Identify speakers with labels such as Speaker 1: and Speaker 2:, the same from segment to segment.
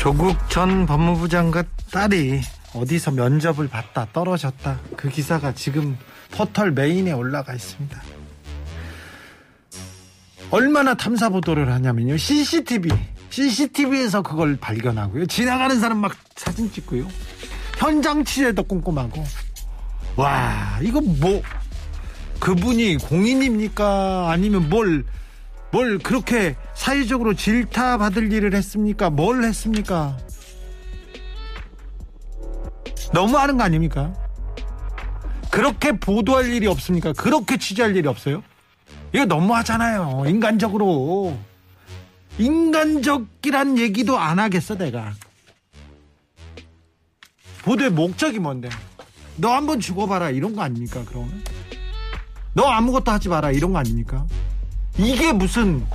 Speaker 1: 조국 전 법무부 장관 딸이 어디서 면접을 봤다 떨어졌다. 그 기사가 지금 포털 메인에 올라가 있습니다. 얼마나 탐사 보도를 하냐면요. CCTV CCTV에서 그걸 발견하고요. 지나가는 사람 막 사진 찍고요. 현장 취재도 꼼꼼하고. 와 이거 뭐 그분이 공인입니까? 아니면 뭘 뭘 그렇게 사회적으로 질타 받을 일을 했습니까? 뭘 했습니까? 너무하는 거 아닙니까? 그렇게 보도할 일이 없습니까? 그렇게 취재할 일이 없어요? 이거 너무하잖아요. 인간적으로. 인간적이란 얘기도 안 하겠어, 내가. 보도의 목적이 뭔데? 너 한번 죽어봐라. 이런 거 아닙니까, 그러면? 너 아무것도 하지 마라. 이런 거 아닙니까? 이게 무슨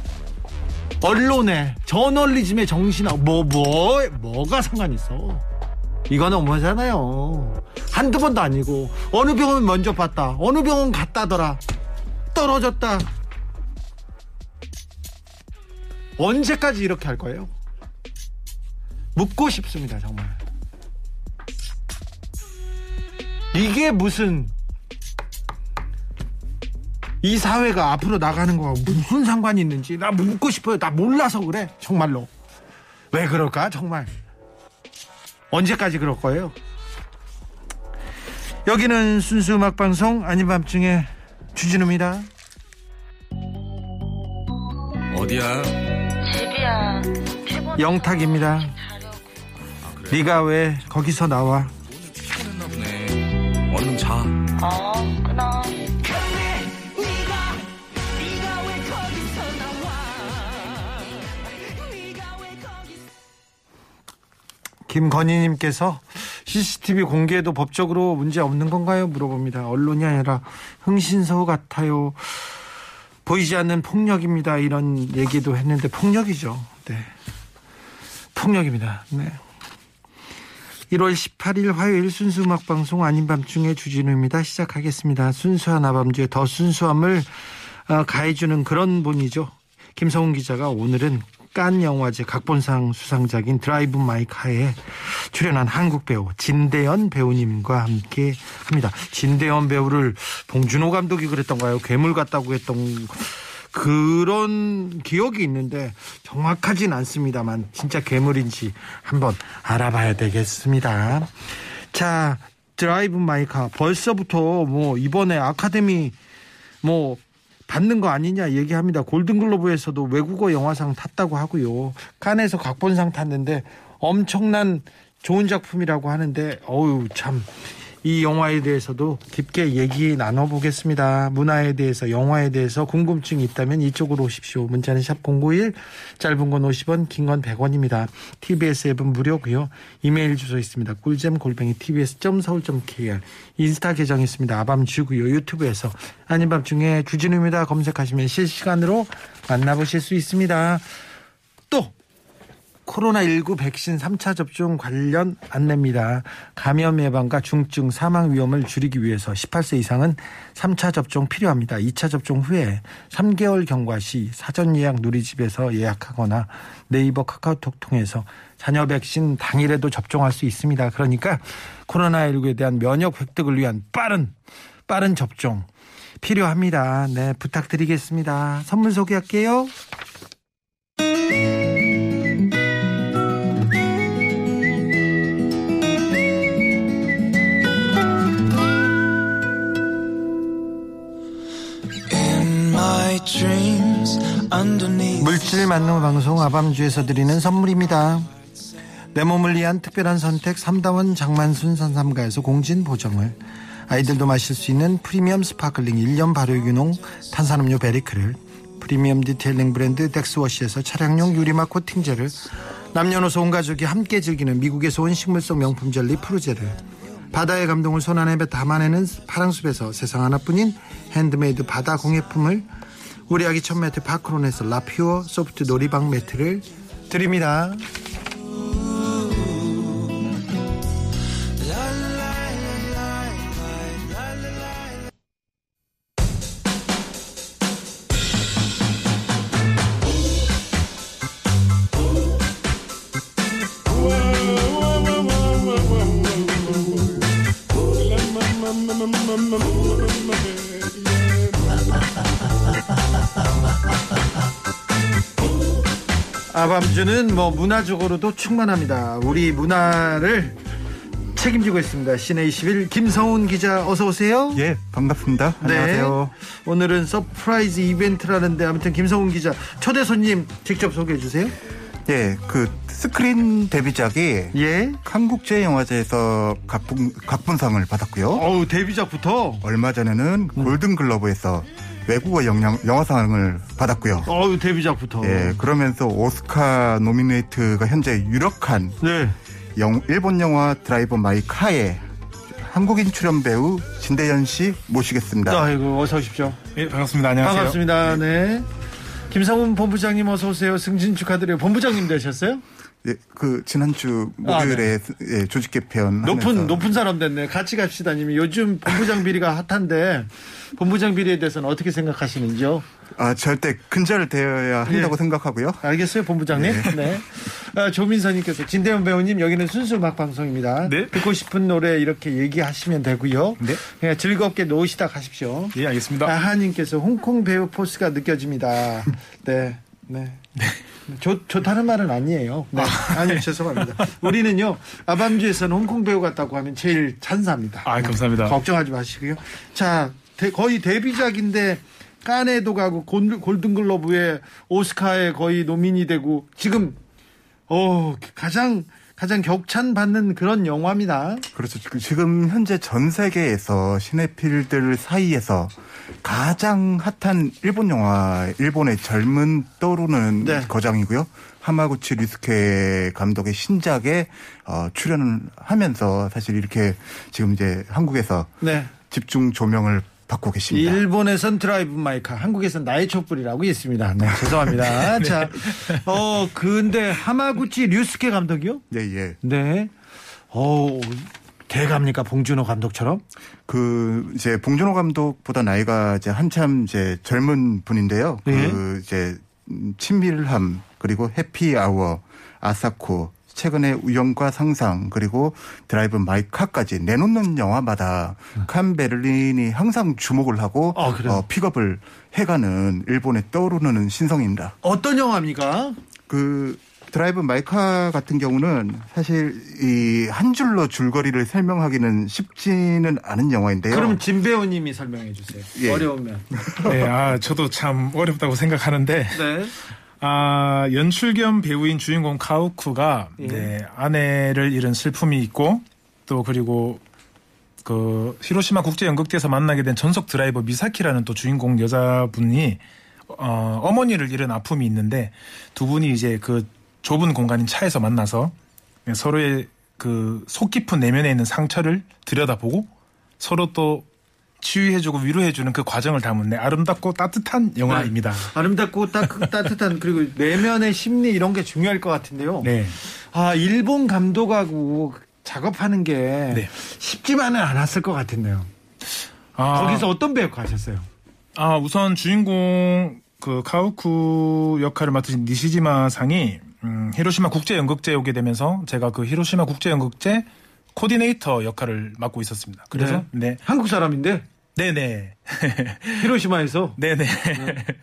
Speaker 1: 언론의 저널리즘의 정신하고 뭐, 뭐, 뭐가 상관 있어? 이거 너무하잖아요. 한두 번도 아니고, 어느 병원 먼저 봤다. 어느 병원 갔다더라. 떨어졌다. 언제까지 이렇게 할 거예요? 묻고 싶습니다, 정말. 이게 무슨 이 사회가 앞으로 나가는 거와 무슨 상관이 있는지 나 묻고 싶어요. 나 몰라서 그래. 정말로. 왜 그럴까? 정말. 언제까지 그럴 거예요? 여기는 순수 음악 방송 아닌 밤중에 주진우입니다.
Speaker 2: 어디야?
Speaker 3: 집이야.
Speaker 1: 영탁입니다. 네가 왜 거기서 나와?
Speaker 2: 피곤했나 보네. 얼른 자.
Speaker 3: 어,
Speaker 1: 김건희님께서 CCTV 공개도 법적으로 문제 없는 건가요? 물어봅니다. 언론이 아니라 흥신소 같아요. 보이지 않는 폭력입니다. 이런 얘기도 했는데 폭력이죠. 네. 폭력입니다. 네. 1월 18일 화요일 순수 음악 방송 아닌 밤중에 주진우입니다. 시작하겠습니다. 순수한 아밤주의 더 순수함을 어, 가해주는 그런 분이죠. 김성훈 기자가 오늘은 칸 영화제 각본상 수상작인 드라이브 마이 카에 출연한 한국 배우 진대연 배우님과 함께 합니다. 진대연 배우를 봉준호 감독이 그랬던가요? 괴물 같다고 했던 그런 기억이 있는데 정확하진 않습니다만 진짜 괴물인지 한번 알아봐야 되겠습니다. 자, 드라이브 마이카 벌써부터 뭐 이번에 아카데미 뭐 받는 거 아니냐 얘기합니다. 골든글로브에서도 외국어 영화상 탔다고 하고요. 칸에서 각본상 탔는데 엄청난 좋은 작품이라고 하는데 어우 참 이 영화에 대해서도 깊게 얘기 나눠보겠습니다. 문화에 대해서 영화에 대해서 궁금증이 있다면 이쪽으로 오십시오. 문자는 샵 091 짧은 건 50원 긴 건 100원입니다. TBS 앱은 무료고요. 이메일 주소 있습니다. 꿀잼 골뱅이 tbs.서울.kr 인스타 계정 있습니다. 아밤 주고요. 유튜브에서 아닌 밤중에 주진우입니다. 검색하시면 실시간으로 만나보실 수 있습니다. 또 코로나19 백신 3차 접종 관련 안내입니다. 감염 예방과 중증 사망 위험을 줄이기 위해서 18세 이상은 3차 접종 필요합니다. 2차 접종 후에 3개월 경과 시 사전 예약 누리집에서 예약하거나 네이버 카카오톡 통해서 자녀 백신 당일에도 접종할 수 있습니다. 그러니까 코로나19에 대한 면역 획득을 위한 빠른 빠른 접종 필요합니다. 네, 부탁드리겠습니다. 선물 소개할게요. 물질 만능 방송 아밤주에서 드리는 선물입니다. 내 몸을 위한 특별한 선택 삼다원 장만순 선삼가에서 공진 보정을. 아이들도 마실 수 있는 프리미엄 sparkling 1년 발효균홍 탄산음료 베리크를. 프리미엄 detailing 브랜드 덱스워시에서 차량용 유리막 코팅제를. 남녀노소 온 가족이 함께 즐기는 미국에서 온 식물성 명품 젤리 프루제르 바다의 감동을 손안에 담아내는 파랑숲에서 세상 하나뿐인 핸드메이드 바다 공예품을 우리 아기 첫 매트 파크론에서 라퓨어 소프트 놀이방 매트를 드립니다. 아밤주는 뭐 문화적으로도 충만합니다. 우리 문화를 책임지고 있습니다. 씨네21 김성훈 기자 어서 오세요.
Speaker 4: 예, 반갑습니다. 안녕하세요.
Speaker 1: 네. 오늘은 surprise 이벤트라는데 아무튼 김성훈 기자 초대 손님 직접 소개해 주세요.
Speaker 4: 예, 그 스크린 데뷔작이
Speaker 1: 예.
Speaker 4: 칸국제영화제에서 각본, 각본상을 받았고요.
Speaker 1: 어우 데뷔작부터
Speaker 4: 얼마 전에는 골든글러브에서 외국어 영양, 영화상을 받았고요.
Speaker 1: 어우 데뷔작부터.
Speaker 4: 예, 그러면서 오스카 노미네이트가 현재 유력한
Speaker 1: 네.
Speaker 4: 영, 일본 영화 드라이버 마이 카의 한국인 출연 배우 진대연 씨 모시겠습니다.
Speaker 1: 아이고 어서 오십시오.
Speaker 5: 예, 반갑습니다. 안녕하세요.
Speaker 1: 반갑습니다. 네. 김성훈 본부장님 어서 오세요. 승진 축하드려요. 본부장님 되셨어요?
Speaker 4: 예, 그 지난주 목요일에 예, 조직 개편
Speaker 1: 아, 높은 높은 사람 됐네. 같이 갑시다님이 요즘 본부장 비리가 핫한데 본부장 비리에 대해서는 어떻게 생각하시는지요?
Speaker 4: 아 절대 근절되어야 한다고
Speaker 1: 예.
Speaker 4: 생각하고요.
Speaker 1: 알겠어요, 본부장님. 네. 아, 조민선님께서 진대현 배우님 여기는 순수 음악 방송입니다.
Speaker 5: 네.
Speaker 1: 듣고 싶은 노래 이렇게 얘기하시면 되고요.
Speaker 5: 네.
Speaker 1: 그냥 즐겁게 놓으시다 가십시오.
Speaker 5: 예, 알겠습니다.
Speaker 1: 아하님께서 홍콩 배우 포스가 느껴집니다. 네. 네. 좋, 좋다는 말은 아니에요. 네. 아 니, 죄송합니다. 우리는요, 아밤주에서는 홍콩 배우 같다고 하면 제일 찬사합니다.
Speaker 5: 아, 감사합니다.
Speaker 1: 걱정하지 마시고요. 자, 대- 거의 데뷔작인데, 까네도 가고, 골- 골든글러브에 오스카에 거의 노민이 되고, 지금, 어, 가장, 가장 격찬 받는 그런 영화입니다.
Speaker 4: 그렇죠. 지금- 지금 현재 전 세계에서 시네필들 사이에서 가장 핫한 일본 영화, 일본의 젊은 떠오르는
Speaker 1: 네.
Speaker 4: 거장이고요. 하마구치 류스케 감독의 신작에 어, 출연을 하면서 사실 이렇게 지금 이제 한국에서
Speaker 1: 네.
Speaker 4: 집중 조명을 받고 계십니다.
Speaker 1: 일본에선 드라이브 마이카, 한국에선 나의 촛불이라고 있습니다. 네, 죄송합니다. 자, 어, 근데 하마구치 류스케 감독이요?
Speaker 4: 예, 예.
Speaker 1: 네. 어, 대가입니까 봉준호 감독처럼?
Speaker 4: 그 이제 봉준호 감독보다 나이가 이제 한참 이제 젊은 분인데요.
Speaker 1: 네.
Speaker 4: 그 이제 음, 친밀함 그리고 해피 아워, 아사코, 최근에 우연과 상상 그리고 드라이브 마이 카까지 내놓는 영화마다 칸 베를린이 항상 주목을 하고
Speaker 1: 아?
Speaker 4: 어, 픽업을 해가는 일본의 떠오르는 신성입니다.
Speaker 1: 어떤 영화입니까?
Speaker 4: 그 드라이브 마이카 같은 경우는 사실 이 한 줄로 줄거리를 설명하기는 쉽지는 않은 영화인데요.
Speaker 1: 그러면 진 배우님이 설명해 주세요.
Speaker 4: 예.
Speaker 1: 어려우면.
Speaker 5: 네, 아, 저도 참 어렵다고 생각하는데,
Speaker 1: 네.
Speaker 5: 아, 연출 겸 배우인 주인공 카우쿠가,
Speaker 1: 예.
Speaker 5: 네, 아내를 잃은 슬픔이 있고, 또 그리고, 그, 히로시마 국제 연극제에서 만나게 된 전속 드라이버 미사키라는 또 주인공 여자분이, 어, 어머니를 잃은 아픔이 있는데, 두 분이 이제 그 좁은 공간인 차에서 만나서 서로의 그 속 깊은 내면에 있는 상처를 들여다보고 서로 또 치유해주고 위로해주는 그 과정을 담은 네, 아름답고 따뜻한 영화입니다.
Speaker 1: 아름답고 따, 따뜻한 그리고 내면의 심리 이런 게 중요할 것 같은데요.
Speaker 5: 네.
Speaker 1: 아, 일본 감독하고 작업하는 게
Speaker 5: 네.
Speaker 1: 쉽지만은 않았을 것 같은데요.
Speaker 5: 아,
Speaker 1: 거기서 어떤 배역 하셨어요?
Speaker 5: 아, 우선 주인공 그 카우쿠 역할을 맡으신 니시지마 상이 음, 히로시마 국제연극제에 오게 되면서 제가 그 히로시마 국제연극제 코디네이터 역할을 맡고 있었습니다. 그래서 네,
Speaker 1: 한국 사람인데
Speaker 5: 네, 네,
Speaker 1: 히로시마에서
Speaker 5: 네, 네.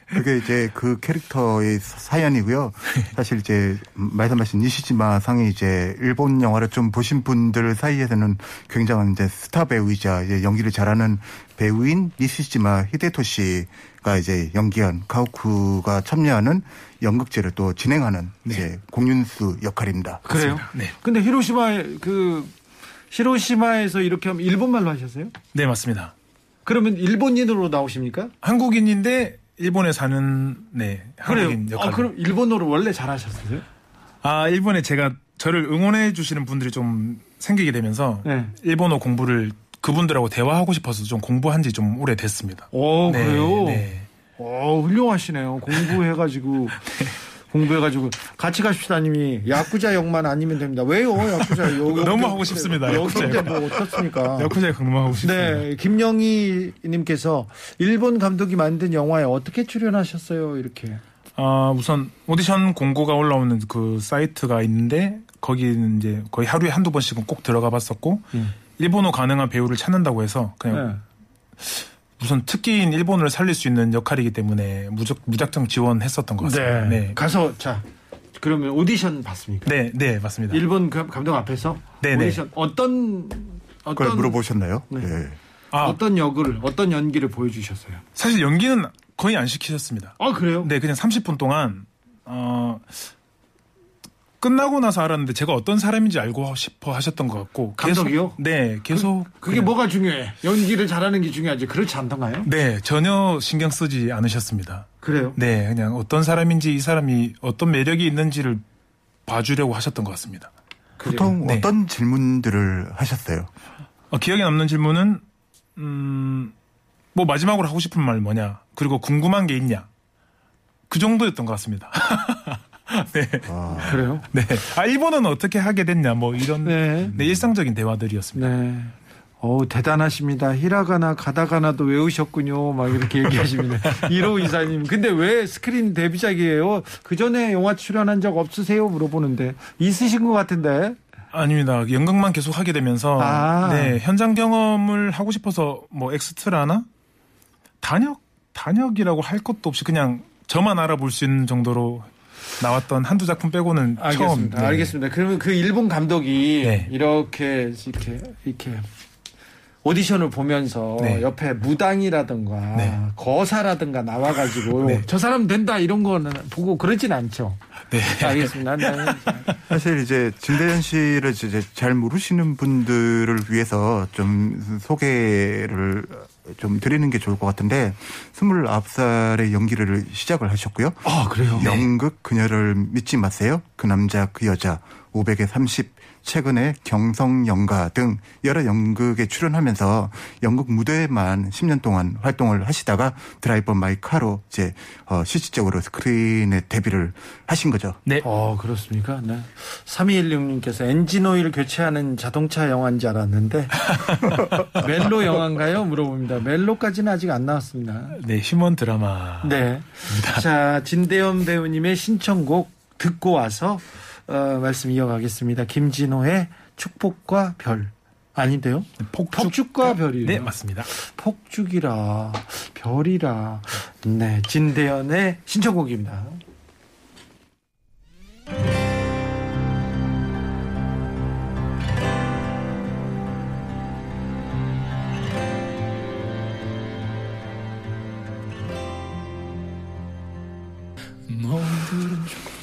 Speaker 4: 그게 이제 그 캐릭터의 사연이고요. 사실 이제 말씀하신 니시지마 상이 이제 일본 영화를 좀 보신 분들 사이에서는 굉장한 이제 스타 배우이자 이제 연기를 잘하는 배우인 니시지마 히데토 씨가 이제 연기한 가오쿠가 참여하는 연극제를 또 진행하는 이제 공윤수 역할입니다.
Speaker 1: 그래요?
Speaker 5: 네.
Speaker 1: 근데 히로시마에 그 히로시마에서 이렇게 하면 일본말로 하셨어요?
Speaker 5: 네, 맞습니다.
Speaker 1: 그러면 일본인으로 나오십니까?
Speaker 5: 한국인인데 일본에 사는 네 한국인
Speaker 1: 그래요.
Speaker 5: 역할.
Speaker 1: 아, 그럼 일본어를 원래 잘하셨어요?
Speaker 5: 아 일본에 제가 저를 응원해 주시는 분들이 좀 생기게 되면서
Speaker 1: 네.
Speaker 5: 일본어 공부를 그분들하고 대화하고 싶어서 좀 공부한 지 좀 오래 됐습니다.
Speaker 1: 오,
Speaker 5: 네,
Speaker 1: 그래요?
Speaker 5: 네.
Speaker 1: 오, 훌륭하시네요. 공부해가지고. 공부해가지고 같이 갑시다 님이 야쿠자 역만 아니면 됩니다. 왜요, 야쿠자 역?
Speaker 5: 너무 하고 싶습니다, 야쿠자
Speaker 1: 여기인데
Speaker 5: 역.
Speaker 1: 뭐 어떻습니까?
Speaker 5: 야쿠자에 강림하고 싶습니다.
Speaker 1: 네, 김영희 님께서 일본 감독이 만든 영화에 어떻게 출연하셨어요? 이렇게.
Speaker 5: 아, 우선 오디션 공고가 올라오는 그 사이트가 있는데 거기는 이제 거의 하루에 한두 번씩은 꼭 들어가 봤었고
Speaker 1: 음.
Speaker 5: 일본어 가능한 배우를 찾는다고 해서 그냥
Speaker 1: 네.
Speaker 5: 우선 특기인 일본어를 살릴 수 있는 역할이기 때문에 무작, 무작정 지원했었던 것 같습니다.
Speaker 1: 네.
Speaker 5: 네.
Speaker 1: 가서 자 그러면 오디션 봤습니까?
Speaker 5: 네, 네, 맞습니다.
Speaker 1: 일본 감- 감독 앞에서
Speaker 5: 네, 네.
Speaker 1: 오디션 어떤
Speaker 4: 그걸
Speaker 1: 어떤
Speaker 4: 물어보셨나요?
Speaker 1: 네.
Speaker 4: 예.
Speaker 5: 아,
Speaker 1: 어떤 역을 어떤 연기를 보여주셨어요?
Speaker 5: 사실 연기는 거의 안 시키셨습니다.
Speaker 1: 아 그래요?
Speaker 5: 네, 그냥 30분 동안 어 끝나고 나서 알았는데 제가 어떤 사람인지 알고 싶어 하셨던 것 같고 계속-
Speaker 1: 감독이요?
Speaker 5: 네, 계속
Speaker 1: 그게
Speaker 5: 그냥-
Speaker 1: 뭐가 중요해? 연기를 잘하는 게 중요하지. 그렇지 않던가요?
Speaker 5: 네, 전혀 신경 쓰지 않으셨습니다.
Speaker 1: 그래요?
Speaker 5: 네, 그냥 어떤 사람인지 이 사람이 어떤 매력이 있는지를 봐주려고 하셨던 것 같습니다.
Speaker 4: 보통
Speaker 5: 네.
Speaker 4: 어떤 질문들을 하셨어요?
Speaker 5: 어, 기억에 남는 질문은 음, 뭐 마지막으로 하고 싶은 말 뭐냐, 그리고 궁금한 게 있냐, 그 정도였던 것 같습니다. 네,
Speaker 4: 아,
Speaker 1: 그래요?
Speaker 5: 네. 아 일본어는 어떻게 하게 됐냐, 뭐 이런
Speaker 1: 네.
Speaker 5: 네, 일상적인 대화들이었습니다.
Speaker 1: 네. 어우, 대단하십니다. 히라가나 가다가나도 외우셨군요. 막 이렇게 얘기하십니다. 1호 이사님. 근데 왜 스크린 데뷔작이에요? 그 전에 영화 출연한 적 없으세요? 물어보는데. 있으신 것 같은데.
Speaker 5: 아닙니다. 연극만 계속 하게 되면서
Speaker 1: 아.
Speaker 5: 네, 현장 경험을 하고 싶어서 뭐 엑스트라나 단역 단역이라고 할 것도 없이 그냥 저만 알아볼 수 있는 정도로 나왔던 한두 작품 빼고는 처음.
Speaker 1: 알겠습니다.
Speaker 5: 네.
Speaker 1: 알겠습니다. 그러면 그 일본 감독이
Speaker 5: 네.
Speaker 1: 이렇게, 이렇게, 이렇게 오디션을 보면서
Speaker 5: 네.
Speaker 1: 옆에 무당이라든가
Speaker 5: 네.
Speaker 1: 거사라든가 나와가지고
Speaker 5: 네.
Speaker 1: 저 사람 된다 이런 거는 보고 그러진 않죠.
Speaker 5: 네.
Speaker 1: 알겠습니다. 네.
Speaker 4: 사실 이제 진대현 씨를 이제 잘 모르시는 분들을 위해서 좀 소개를 좀 드리는 게 좋을 것 같은데 29살에 연기를 시작을 하셨고요.
Speaker 1: 아, 그래요?
Speaker 4: 연극 그녀를 믿지 마세요. 그 남자 그 여자 500에 30 최근에 경성 연가 등 여러 연극에 출연하면서 연극 무대에만 10년 동안 활동을 하시다가 드라이브 마이 카로 이제 어 실질적으로 스크린에 데뷔를 하신 거죠.
Speaker 5: 네.
Speaker 1: 어, 그렇습니까? 네. 3216님께서 엔진 오일 교체하는 자동차 영화인 줄 알았는데 멜로 영화인가요? 물어봅니다. 멜로까지는 아직 안 나왔습니다.
Speaker 5: 네, 휴먼 드라마.
Speaker 1: 네. 자, 진대현 배우님의 신청곡 듣고 와서 어, 말씀 이어가겠습니다. 김진호의 축복과 별. 아닌데요?
Speaker 5: 폭죽.
Speaker 1: 폭죽과 별이요.
Speaker 5: 네, 맞습니다.
Speaker 1: 폭죽이라 별이라. 네, 진대현의 신청곡입니다.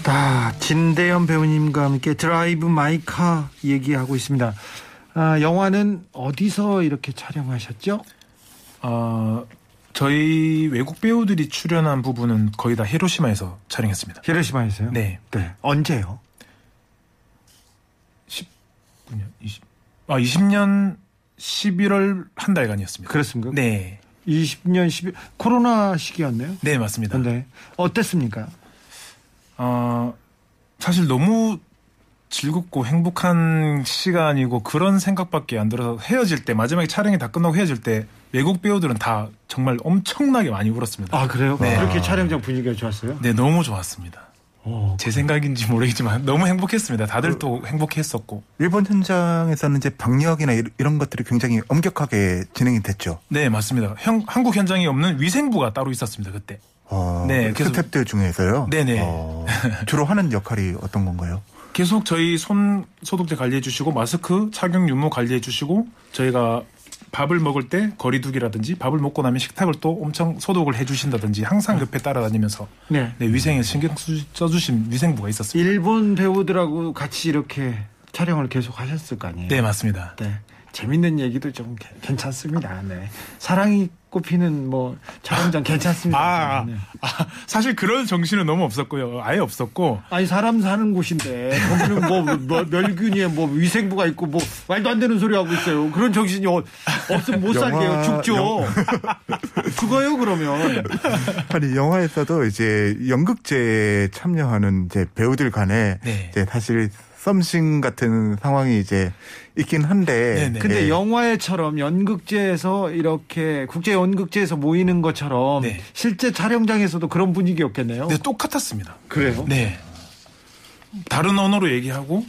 Speaker 1: 다 진대현 배우님과 함께 드라이브 마이카 얘기하고 있습니다. 아, 영화는 어디서 이렇게 촬영하셨죠?
Speaker 5: 어, 저희 외국 배우들이 출연한 부분은 거의 다 히로시마에서 촬영했습니다.
Speaker 1: 히로시마에서요?
Speaker 5: 네.
Speaker 1: 네. 언제요?
Speaker 5: 19년, 20, 아, 20년 11월 한 달간이었습니다.
Speaker 1: 그렇습니까?
Speaker 5: 네.
Speaker 1: 20년 12 코로나 시기였네요.
Speaker 5: 네, 맞습니다.
Speaker 1: 네. 어땠습니까?
Speaker 5: 어, 사실 너무 즐겁고 행복한 시간이고 그런 생각밖에 안 들어서 헤어질 때 마지막에 촬영이 다 끝나고 헤어질 때 외국 배우들은 다 정말 엄청나게 많이 울었습니다.
Speaker 1: 아 그래요?
Speaker 5: 네.
Speaker 1: 그렇게 촬영장 분위기가 좋았어요?
Speaker 5: 네, 너무 좋았습니다.
Speaker 1: 어,
Speaker 5: 제 생각인지 모르겠지만 너무 행복했습니다. 다들 또 행복했었고.
Speaker 4: 일본 현장에서는 이제 방역이나 이- 이런 것들이 굉장히 엄격하게 진행이 됐죠.
Speaker 5: 네, 맞습니다. 형- 한국 현장에 없는 위생부가 따로 있었습니다, 그때.
Speaker 4: 어,
Speaker 5: 네, 그래서-
Speaker 4: 스탭들 중에서요.
Speaker 5: 네네.
Speaker 4: 어, 주로 하는 역할이 어떤 건가요?
Speaker 5: 계속 저희 손 소독제 관리해 주시고 마스크 착용 유무 관리해 주시고 저희가 밥을 먹을 때 거리두기라든지 밥을 먹고 나면 식탁을 또 엄청 소독을 해 주신다든지 항상 옆에 따라다니면서
Speaker 1: 네.
Speaker 5: 네, 위생에 신경 쓰- 써주신 위생부가 있었습니다.
Speaker 1: 일본 배우들하고 같이 이렇게 촬영을 계속 하셨을 거 아니에요?
Speaker 5: 네, 맞습니다.
Speaker 1: 네. 재밌는 얘기도 좀 개- 괜찮습니다. 네. 사랑이 꼽히는 뭐 촬영장 괜찮습니다.
Speaker 5: 아,
Speaker 1: 네.
Speaker 5: 아, 사실 그런 정신은 너무 없었고요. 아예 없었고.
Speaker 1: 아니 사람 사는 곳인데 거기는 뭐, 뭐 멸균이에 뭐 위생부가 있고 뭐 말도 안 되는 소리 하고 있어요. 그런 정신이 어- 없으면 못
Speaker 4: 영화-
Speaker 1: 살게요. 죽죠. 죽어요 그러면.
Speaker 4: 아니 영화에서도 이제 연극제에 참여하는 이제 배우들 간에
Speaker 5: 네.
Speaker 4: 이제 사실 썸씽 같은 상황이 이제 있긴 한데
Speaker 5: 네네.
Speaker 1: 근데
Speaker 4: 예.
Speaker 1: 영화에처럼 연극제에서 이렇게 국제 연극제에서 모이는 것처럼
Speaker 5: 네.
Speaker 1: 실제 촬영장에서도 그런 분위기였겠네요.
Speaker 5: 네, 똑같았습니다.
Speaker 1: 그래요?
Speaker 5: 네. 다른 언어로 얘기하고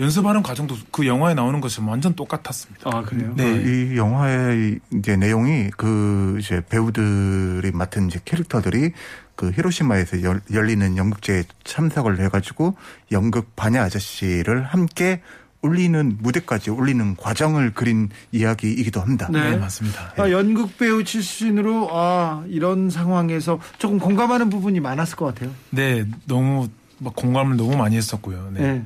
Speaker 5: 연습하는 과정도 그 영화에 나오는 것이 완전 똑같았습니다.
Speaker 1: 아 그래요?
Speaker 5: 네.
Speaker 4: 이 영화의 이제 내용이 그 이제 배우들이 맡은 이제 캐릭터들이 그 히로시마에서 열, 열리는 연극제에 참석을 해가지고 연극 반야 아저씨를 함께 올리는 무대까지 올리는 과정을 그린 이야기이기도 합니다.
Speaker 1: 네.
Speaker 5: 네, 맞습니다.
Speaker 1: 아, 연극 배우 출신으로 아 이런 상황에서 조금 공감하는 부분이 많았을 것 같아요.
Speaker 5: 네, 너무 막 공감을 너무 많이 했었고요. 네.
Speaker 1: 네.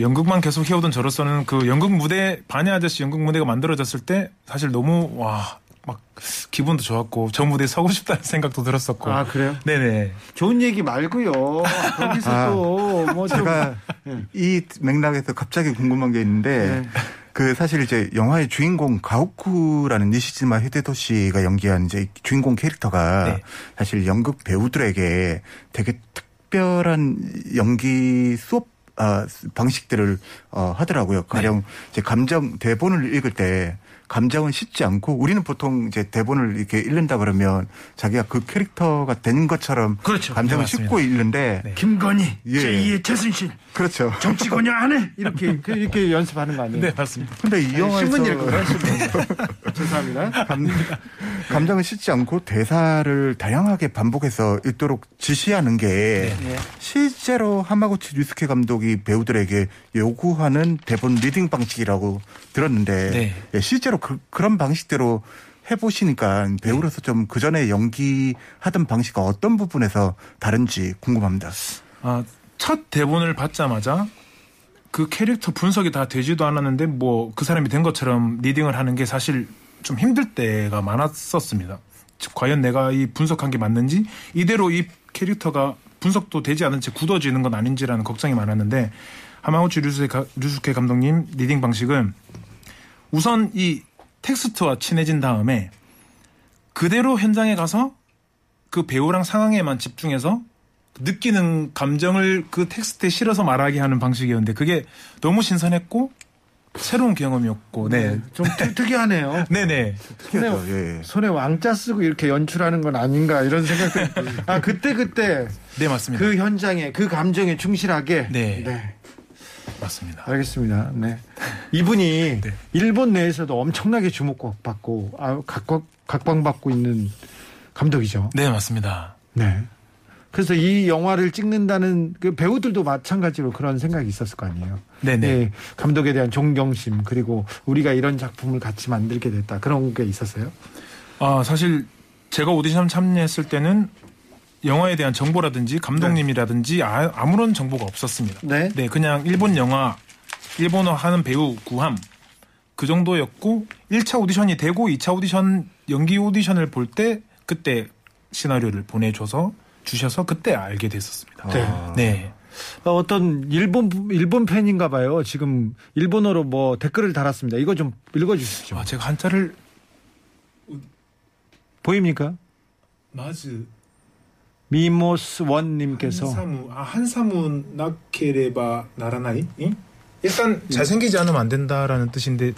Speaker 5: 연극만 계속 해오던 저로서는 그 연극 무대 반야 아저씨 연극 무대가 만들어졌을 때 사실 너무 와 막 기분도 좋았고 저 무대에 서고 싶다는 생각도 들었었고.
Speaker 1: 아 그래요?
Speaker 5: 네네.
Speaker 1: 좋은 얘기 말고요. 거기서
Speaker 4: 아,
Speaker 1: 또뭐좀
Speaker 4: 제가
Speaker 1: 네.
Speaker 4: 이 맥락에서 갑자기 궁금한 게 있는데
Speaker 1: 네.
Speaker 4: 그 사실 이제 영화의 주인공 가오쿠라는 니시지마 히데토 씨가 연기한 이제 주인공 캐릭터가
Speaker 5: 네.
Speaker 4: 사실 연극 배우들에게 되게 특별한 연기 수업 아, 방식들을 어, 하더라고요. 가령 이제 감정 대본을 읽을 때 감정은 씻지 않고 우리는 보통 이제 대본을 이렇게 읽는다 그러면 자기가 그 캐릭터가 된 것처럼
Speaker 1: 그렇죠.
Speaker 4: 감정을
Speaker 5: 네.
Speaker 4: 씻고 읽는데
Speaker 5: 네.
Speaker 1: 김건희,
Speaker 4: 예.
Speaker 1: 제2의 최순실,
Speaker 4: 그렇죠.
Speaker 1: 정치권이 안 해. 이렇게 그- 이렇게 연습하는 거 아니에요?
Speaker 5: 네, 맞습니다.
Speaker 4: 근데 이 영화에서
Speaker 1: 신문. 신문. 죄송합니다.
Speaker 4: 감, 감정을 씻지 않고 대사를 다양하게 반복해서 읽도록 지시하는 게
Speaker 1: 네.
Speaker 4: 실제로 하마구치 류스케 감독이 배우들에게 요구하는 대본 리딩 방식이라고 들었는데
Speaker 5: 네.
Speaker 4: 예, 실제로 그, 그런 방식대로 해보시니까 배우로서 좀 그 전에 연기하던 방식과 어떤 부분에서 다른지 궁금합니다.
Speaker 5: 아, 첫 대본을 받자마자 그 캐릭터 분석이 다 되지도 않았는데 뭐 그 사람이 된 것처럼 리딩을 하는 게 사실 좀 힘들 때가 많았었습니다. 즉, 과연 내가 이 분석한 게 맞는지 이대로 이 캐릭터가 분석도 되지 않은 채 굳어지는 건 아닌지라는 걱정이 많았는데 하마구치 류스케 감독님 리딩 방식은 우선 이 텍스트와 친해진 다음에 그대로 현장에 가서 그 배우랑 상황에만 집중해서 느끼는 감정을 그 텍스트에 실어서 말하게 하는 방식이었는데 그게 너무 신선했고 새로운 경험이었고 네.
Speaker 1: 좀 특- 특이하네요.
Speaker 5: 네네.
Speaker 4: 특이하죠. 예.
Speaker 1: 손에 왕자 쓰고 이렇게 연출하는 건 아닌가 이런 생각도. 아 그때 그때
Speaker 5: 네, 맞습니다.
Speaker 1: 그 현장에 그 감정에 충실하게
Speaker 5: 네. 맞습니다.
Speaker 1: 알겠습니다. 네. 이분이
Speaker 5: 네.
Speaker 1: 일본 내에서도 엄청나게 주목받고 아, 각광, 각광받고 있는 감독이죠.
Speaker 5: 네, 맞습니다.
Speaker 1: 네. 그래서 이 영화를 찍는다는 그 배우들도 마찬가지로 그런 생각이 있었을 거 아니에요.
Speaker 5: 네네.
Speaker 1: 예, 감독에 대한 존경심 그리고 우리가 이런 작품을 같이 만들게 됐다 그런 게 있었어요.
Speaker 5: 아, 사실 제가 오디션 참여했을 때는 영화에 대한 정보라든지 감독님이라든지 아, 아무런 정보가 없었습니다.
Speaker 1: 네.
Speaker 5: 네, 그냥 일본 영화, 일본어 하는 배우 구함 그 정도였고 1차 오디션이 되고 2차 오디션 연기 오디션을 볼 때 그때 시나리오를 보내줘서 주셔서 그때 알게 됐었습니다.
Speaker 1: 네.
Speaker 5: 네.
Speaker 1: 어, 어떤 일본 일본 팬인가 봐요. 지금 일본어로 뭐 댓글을 달았습니다. 이거 좀 읽어 주시죠.
Speaker 5: 아, 제가 한자를
Speaker 1: 보입니까?
Speaker 5: 마즈
Speaker 1: 미모스 원 님께서
Speaker 5: 한사무 아 한사무 나케레바 나라나이? 응? 일단 잘생기지 않으면 안 된다라는 뜻인데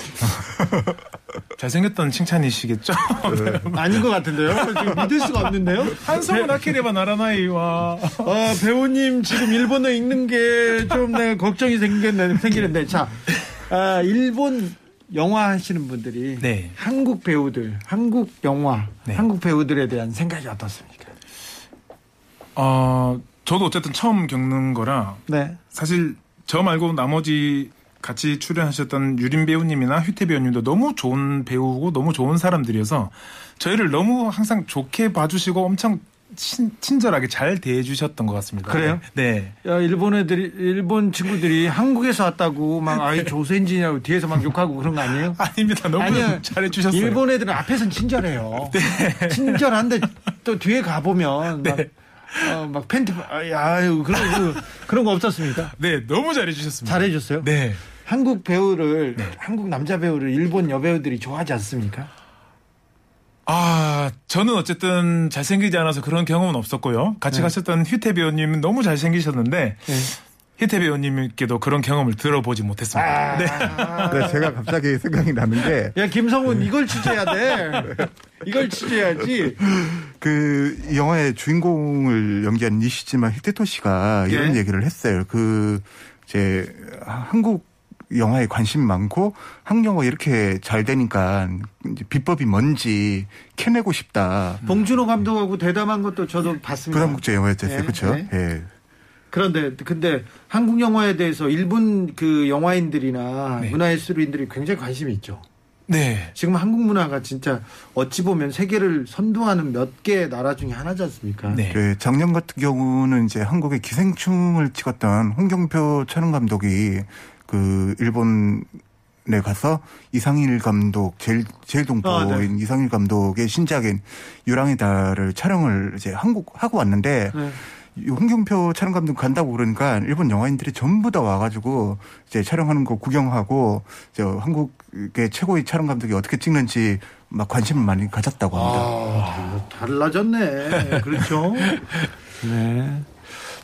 Speaker 5: 잘생겼던 칭찬이시겠죠?
Speaker 1: 아닌 것 같은데요. 지금 믿을 수가 없는데요.
Speaker 5: 한사무 나케레바 나라나이 와
Speaker 1: 아, 배우님 지금 일본어 읽는 게좀 네, 걱정이 생기는, 생기는데 자 아, 일본 영화 하시는 분들이
Speaker 5: 네.
Speaker 1: 한국 배우들, 한국 영화,
Speaker 5: 네.
Speaker 1: 한국 배우들에 대한 생각이 어떻습니까?
Speaker 5: 어, 저도 어쨌든 처음 겪는 거라
Speaker 1: 네.
Speaker 5: 사실 저 말고 나머지 같이 출연하셨던 유림 배우님이나 휴태 배우님도 너무 좋은 배우고 너무 좋은 사람들이어서 저희를 너무 항상 좋게 봐주시고 엄청 친, 친절하게 잘 대해주셨던 것 같습니다.
Speaker 1: 그래요?
Speaker 5: 네.
Speaker 1: 야, 일본 애들이 일본 친구들이 한국에서 왔다고 막 아이 조센지냐고 뒤에서 막 욕하고 그런 거 아니에요?
Speaker 5: 아닙니다. 너무
Speaker 1: 아니요.
Speaker 5: 잘해주셨어요.
Speaker 1: 일본 애들은 앞에선 친절해요.
Speaker 5: 네.
Speaker 1: 친절한데 또 뒤에 가보면 막, 어, 막 팬티, 아유, 그런, 그, 그런 거 없었습니까?
Speaker 5: 네, 너무 잘해주셨습니다.
Speaker 1: 잘해줬어요?
Speaker 5: 네.
Speaker 1: 한국 배우를, 한국 남자 배우를 일본 여배우들이 좋아하지 않습니까?
Speaker 5: 아, 저는 어쨌든 잘생기지 않아서 그런 경험은 없었고요. 같이
Speaker 1: 네.
Speaker 5: 가셨던 휘태 배우님은 너무 잘생기셨는데,
Speaker 1: 네.
Speaker 5: 휘태 배우님께도 그런 경험을 들어보지 못했습니다. 네.
Speaker 4: 네, 제가 갑자기 생각이 나는 게
Speaker 1: 야, 김성훈, 이걸 취재해야 돼. 이걸 취재해야지.
Speaker 4: 그 영화의 주인공을 연기한 니시지마 히데토 씨가 이런
Speaker 1: 예.
Speaker 4: 얘기를 했어요. 그 이제 한국 영화에 관심이 많고 한국 영화 이렇게 잘 되니까 이제 비법이 뭔지 캐내고 싶다.
Speaker 1: 봉준호 감독하고 대담한 것도 저도 봤습니다.
Speaker 4: 부산국제 영화였어요,
Speaker 1: 네,
Speaker 4: 그렇죠?
Speaker 1: 네.
Speaker 4: 예.
Speaker 1: 그런데 근데 한국 영화에 대해서 일본 그 영화인들이나
Speaker 5: 네.
Speaker 1: 문화예술인들이 굉장히 관심이 있죠.
Speaker 5: 네.
Speaker 1: 지금 한국 문화가 진짜 어찌 보면 세계를 선도하는 몇 개 나라 중에 하나지 않습니까?
Speaker 5: 네.
Speaker 4: 그 작년 같은 경우는 이제 한국의 기생충을 찍었던 홍경표 촬영 감독이 그 일본에 가서 이상일 감독 제일 제일 동포인
Speaker 1: 아, 네.
Speaker 4: 이상일 감독의 신작인 유랑의 달을 촬영을 이제 한국 하고 왔는데
Speaker 1: 네.
Speaker 4: 이 홍경표 촬영 감독 간다고 그러니까 일본 영화인들이 전부 다 와가지고 이제 촬영하는 거 구경하고 저 한국의 최고의 촬영 감독이 어떻게 찍는지 막 관심을 많이 가졌다고 합니다.
Speaker 1: 아, 달라- 달라졌네. 그렇죠. 네.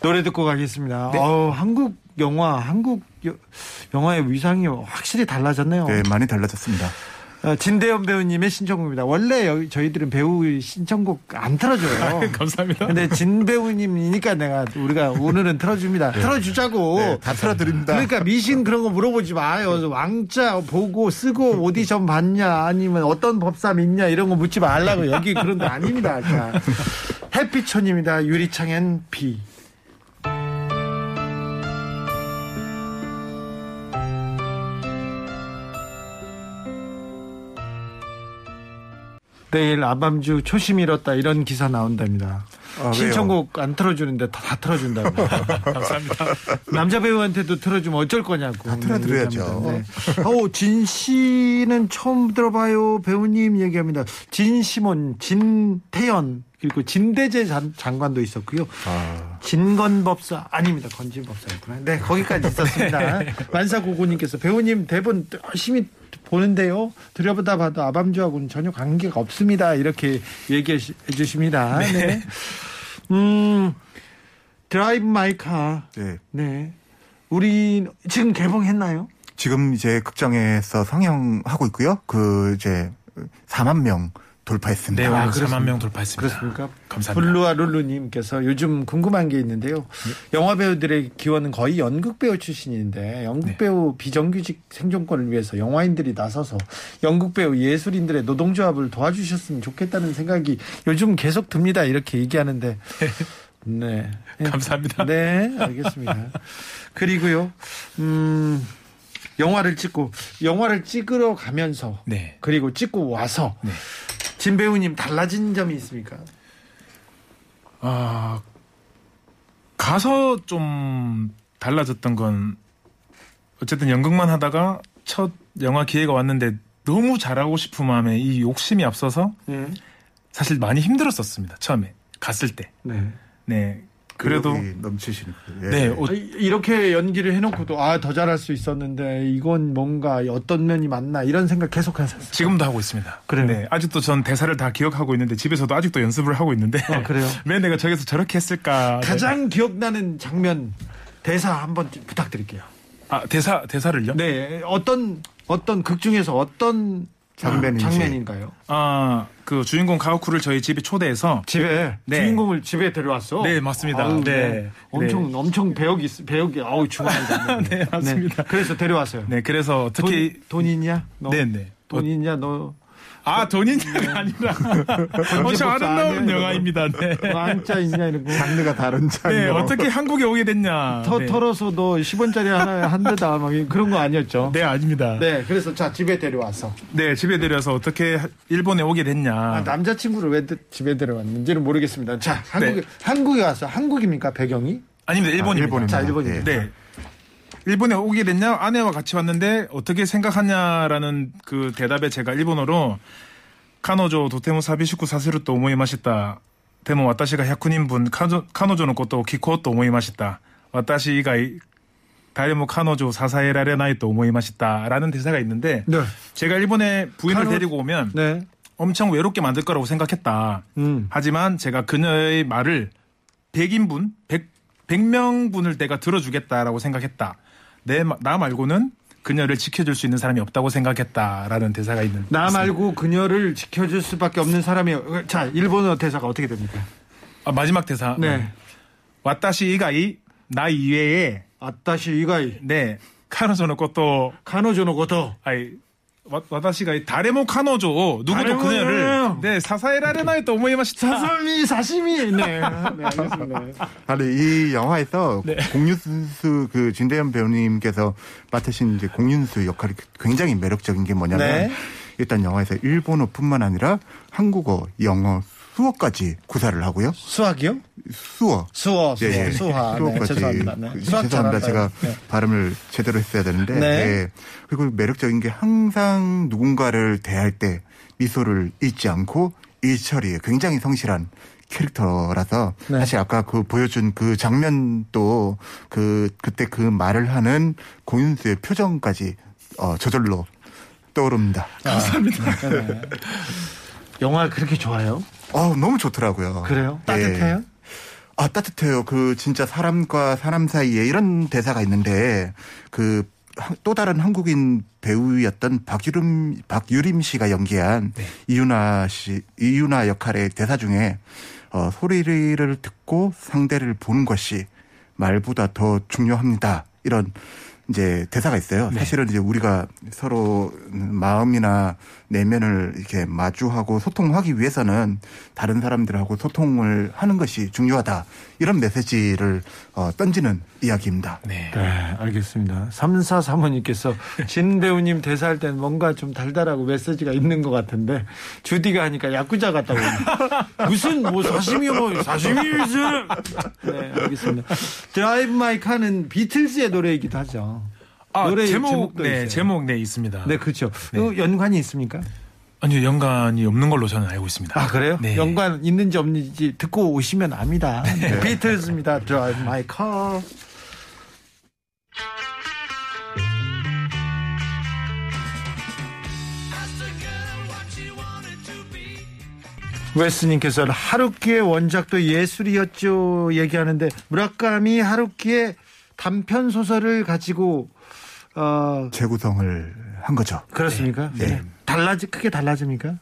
Speaker 1: 노래 듣고 가겠습니다. 어우, 한국 영화, 한국 여- 영화의 위상이 확실히 달라졌네요.
Speaker 4: 네, 많이 달라졌습니다.
Speaker 1: 어, 진대현 배우님의 신청곡입니다. 원래 여기 저희들은 배우 신청곡 안 틀어줘요.
Speaker 5: 감사합니다.
Speaker 1: 근데 진 배우님이니까 내가 우리가 오늘은 틀어줍니다. 틀어주자고.
Speaker 4: 네, 다 틀어드립니다.
Speaker 1: 그러니까 미신 그런 거 물어보지 마요. 왕자 보고 쓰고 오디션 봤냐 아니면 어떤 법사 믿냐 이런 거 묻지 말라고 여기 그런 거 아닙니다. 자, 햇빛촌입니다. 유리창엔 비. 내일 아밤주 초심 잃었다 이런 기사 나온답니다.
Speaker 4: 아?
Speaker 1: 신청곡 안 틀어주는데 다, 다 틀어준다고.
Speaker 5: 감사합니다.
Speaker 1: 남자 배우한테도 틀어주면 어쩔 거냐고.
Speaker 4: 다 틀어드려야죠.
Speaker 1: 네. 어, 진 씨는 처음 들어봐요. 배우님 얘기합니다. 진시몬, 진태연, 그리고 진대재 장- 장관도 있었고요.
Speaker 4: 아,
Speaker 1: 진건법사 아닙니다. 건진법사였구나. 네, 거기까지 있었습니다. 만사고고님께서 배우님 대본 열심히 보는데요. 들여보다 봐도 아밤주하고는 전혀 관계가 없습니다. 이렇게 얘기해 주십니다. 네. 음, 드라이브 마이카.
Speaker 4: 네.
Speaker 1: 네. 우리 지금 개봉했나요?
Speaker 4: 지금 이제 극장에서 상영하고 있고요. 그 이제 4만 명 돌파했습니다.
Speaker 5: 네, 오늘
Speaker 1: 그렇습니까?
Speaker 5: 4만 명 돌파했습니다.
Speaker 1: 그렇습니까?
Speaker 5: 감사합니다.
Speaker 1: 블루와 룰루님께서 요즘 궁금한 게 있는데요. 영화 배우들의 기원은 거의 연극 배우 출신인데 연극
Speaker 5: 네.
Speaker 1: 배우 비정규직 생존권을 위해서 영화인들이 나서서 연극 배우 예술인들의 노동조합을 도와주셨으면 좋겠다는 생각이 요즘 계속 듭니다. 이렇게 얘기하는데. 네.
Speaker 5: 감사합니다.
Speaker 1: 네, 알겠습니다. 그리고요, 음, 영화를 찍고, 영화를 찍으러 가면서,
Speaker 5: 네.
Speaker 1: 그리고 찍고 와서,
Speaker 5: 네.
Speaker 1: 진 배우님 달라진 점이 있습니까?
Speaker 5: 아, 가서 좀 달라졌던 건 어쨌든 연극만 하다가 첫 영화 기회가 왔는데 너무 잘하고 싶은 마음에 이 욕심이 앞서서
Speaker 1: 네.
Speaker 5: 사실 많이 힘들었었습니다. 처음에 갔을 때.
Speaker 1: 네.
Speaker 5: 네. 그래도
Speaker 4: 넘치시는 거예요.
Speaker 5: 네,
Speaker 4: 예.
Speaker 5: 어,
Speaker 1: 아, 이- 이렇게 연기를 해놓고도, 아, 더 잘할 수 있었는데, 이건 뭔가 어떤 면이 맞나, 이런 생각 계속 하셨어요.
Speaker 5: 지금도 하고 있습니다.
Speaker 1: 그래요?
Speaker 5: 네, 아직도 전 대사를 다 기억하고 있는데 집에서도 아직도 연습을 하고 있는데
Speaker 1: 아, 그래요?
Speaker 5: 왜 내가 저기서 저렇게 했을까?
Speaker 1: 가장 기억나는 장면, 대사 한번 부탁드릴게요.
Speaker 5: 아 대사 대사를요?
Speaker 1: 네, 어떤, 어떤 극 중에서 어떤
Speaker 4: 장면인지.
Speaker 1: 장면인가요?
Speaker 5: 아 그 주인공 가오쿠를 저희 집에 초대해서
Speaker 1: 집에
Speaker 5: 네.
Speaker 1: 주인공을 집에 데려왔어.
Speaker 5: 네, 맞습니다.
Speaker 1: 아우,
Speaker 5: 네.
Speaker 1: 엄청 엄청 배역이 있- 배역이 아우 중요하다.
Speaker 5: 네, 맞습니다.
Speaker 1: 그래서 데려왔어요.
Speaker 5: 네 그래서 특히
Speaker 1: 돈, 돈 있냐? 너?
Speaker 5: 네 네
Speaker 1: 돈 있냐? 너
Speaker 5: 아 전인자가 아니라 엄청 아름다운. 영화입니다. 네.
Speaker 1: 왕자 있냐 이러고.
Speaker 4: 장르가 다른 장르.
Speaker 5: 네, 어떻게 한국에 오게 됐냐.
Speaker 1: 터,
Speaker 5: 네.
Speaker 1: 털어서 너 10원짜리 하나 한 대다 막 그런 거 아니었죠?
Speaker 5: 네, 아닙니다. 네.
Speaker 1: 네, 그래서 자 집에 데려와서
Speaker 5: 집에 데려서 어떻게 일본에 오게 됐냐.
Speaker 1: 아, 남자친구를 왜 데- 집에 데려왔는지는 모르겠습니다. 자, 한국에
Speaker 5: 네.
Speaker 1: 한국에 와서 한국입니까 배경이?
Speaker 5: 아닙니다. 일본입니다.
Speaker 4: 일본입니다.
Speaker 1: 자, 일본입니다.
Speaker 5: 네. 일본에 오게 됐냐? 아내와 같이 왔는데 어떻게 생각하냐라는 그 대답에 제가 일본어로 카노조 도테모 사비시쿠 사세루 또 오모이 마시다. 데모 와타시가 야쿠닌분 카노조의 것도 기코 또 오모이 마시다. 와타시 이가이 다레모 카노조 사사에라레나이 또 오모이 마시다라는 대사가 있는데
Speaker 1: 네.
Speaker 5: 제가 일본에 부인을
Speaker 1: 카노-
Speaker 5: 데리고 오면
Speaker 1: 네.
Speaker 5: 엄청 외롭게 만들 거라고 생각했다.
Speaker 1: 음.
Speaker 5: 하지만 제가 그녀의 말을 100인분, 100, 100명분을 내가 들어주겠다라고 생각했다. 내, 마- 나 말고는 그녀를 지켜줄 수 있는 사람이 없다고 생각했다라는 대사가 있는.
Speaker 1: 나 말고 그녀를 지켜줄 수밖에 없는 사람이 자 일본어 대사가 어떻게 됩니까?
Speaker 5: 아, 마지막 대사.
Speaker 1: 네.
Speaker 5: 와타시 이가이 나 이외에
Speaker 1: 아따시 이가이
Speaker 5: 네 카노조의 것도
Speaker 1: 카노조노 고토
Speaker 5: 아이 누구도 그녀를. 네.
Speaker 1: 사사미 사시미 네, 네 알겠습니다.
Speaker 4: 아니 이 영화에서
Speaker 5: 네.
Speaker 4: 공윤수 그 진대현 배우님께서 맡으신 이제 공윤수 역할이 굉장히 매력적인 게 뭐냐면
Speaker 1: 네.
Speaker 4: 일단 영화에서 일본어뿐만 아니라 한국어, 영어, 수어까지 구사를 하고요.
Speaker 1: 수학이요?
Speaker 4: 수어.
Speaker 1: 수어 수어
Speaker 4: 예, 예.
Speaker 1: 수화 네,
Speaker 4: 수어까지.
Speaker 1: 죄송합니다. 네.
Speaker 4: 그,
Speaker 1: 수학
Speaker 4: 죄송합니다. 제가
Speaker 1: 네.
Speaker 4: 발음을 제대로 했어야 되는데.
Speaker 1: 네.
Speaker 4: 예. 그리고 매력적인 게 항상 누군가를 대할 때 미소를 잊지 않고 일처리에 굉장히 성실한 캐릭터라서
Speaker 1: 네.
Speaker 4: 사실 아까 그 보여준 그 장면도 그 그때 그 말을 하는 고윤수의 표정까지 어, 저절로 떠오릅니다.
Speaker 1: 네. 영화 그렇게 좋아요?
Speaker 4: 어, 너무 좋더라고요.
Speaker 1: 그래요?
Speaker 4: 예.
Speaker 1: 따뜻해요?
Speaker 4: 아, 따뜻해요. 그 진짜 사람과 사람 사이에 이런 대사가 있는데 그 또 다른 한국인 배우였던 박유림 박유림 씨가 연기한
Speaker 1: 네.
Speaker 4: 이윤아 씨 이윤아 역할의 대사 중에 어, 소리를 듣고 상대를 보는 것이 말보다 더 중요합니다. 이런 이제 대사가 있어요.
Speaker 1: 네.
Speaker 4: 사실은 이제 우리가 서로 마음이나 내면을 이렇게 마주하고 소통하기 위해서는 다른 사람들하고 소통을 하는 것이 중요하다. 이런 메시지를 어, 던지는 이야기입니다.
Speaker 5: 네.
Speaker 1: 네, 알겠습니다. 3사 사모님께서 진 배우님 대사할 때는 뭔가 좀 달달하고 메시지가 있는 것 같은데 주디가 하니까 야쿠자 같다고. 무슨 뭐 사시미요 뭐 사시미 무슨. 네, 알겠습니다. 드라이브 마이 카는 비틀즈의 노래이기도 하죠.
Speaker 5: 아,
Speaker 1: 노래
Speaker 5: 제목,
Speaker 1: 제목도
Speaker 5: 네,
Speaker 1: 있어요.
Speaker 5: 제목, 네, 있습니다.
Speaker 1: 네, 그렇죠.
Speaker 5: 네.
Speaker 1: 그 연관이 있습니까?
Speaker 5: 아니요, 연관이 없는 걸로 저는 알고 있습니다.
Speaker 1: 아 그래요?
Speaker 5: 네.
Speaker 1: 연관 있는지 없는지 듣고 오시면 압니다. 네. 비틀즈입니다. 드라이브 마이 카. 웨스님께서 하루키의 원작도 예술이었죠 얘기하는데 무라카미 하루키의 단편 소설을 가지고 어
Speaker 4: 재구성을 한 거죠.
Speaker 1: 그렇습니까?
Speaker 4: 네.
Speaker 1: 달라지 크게 달라집니까?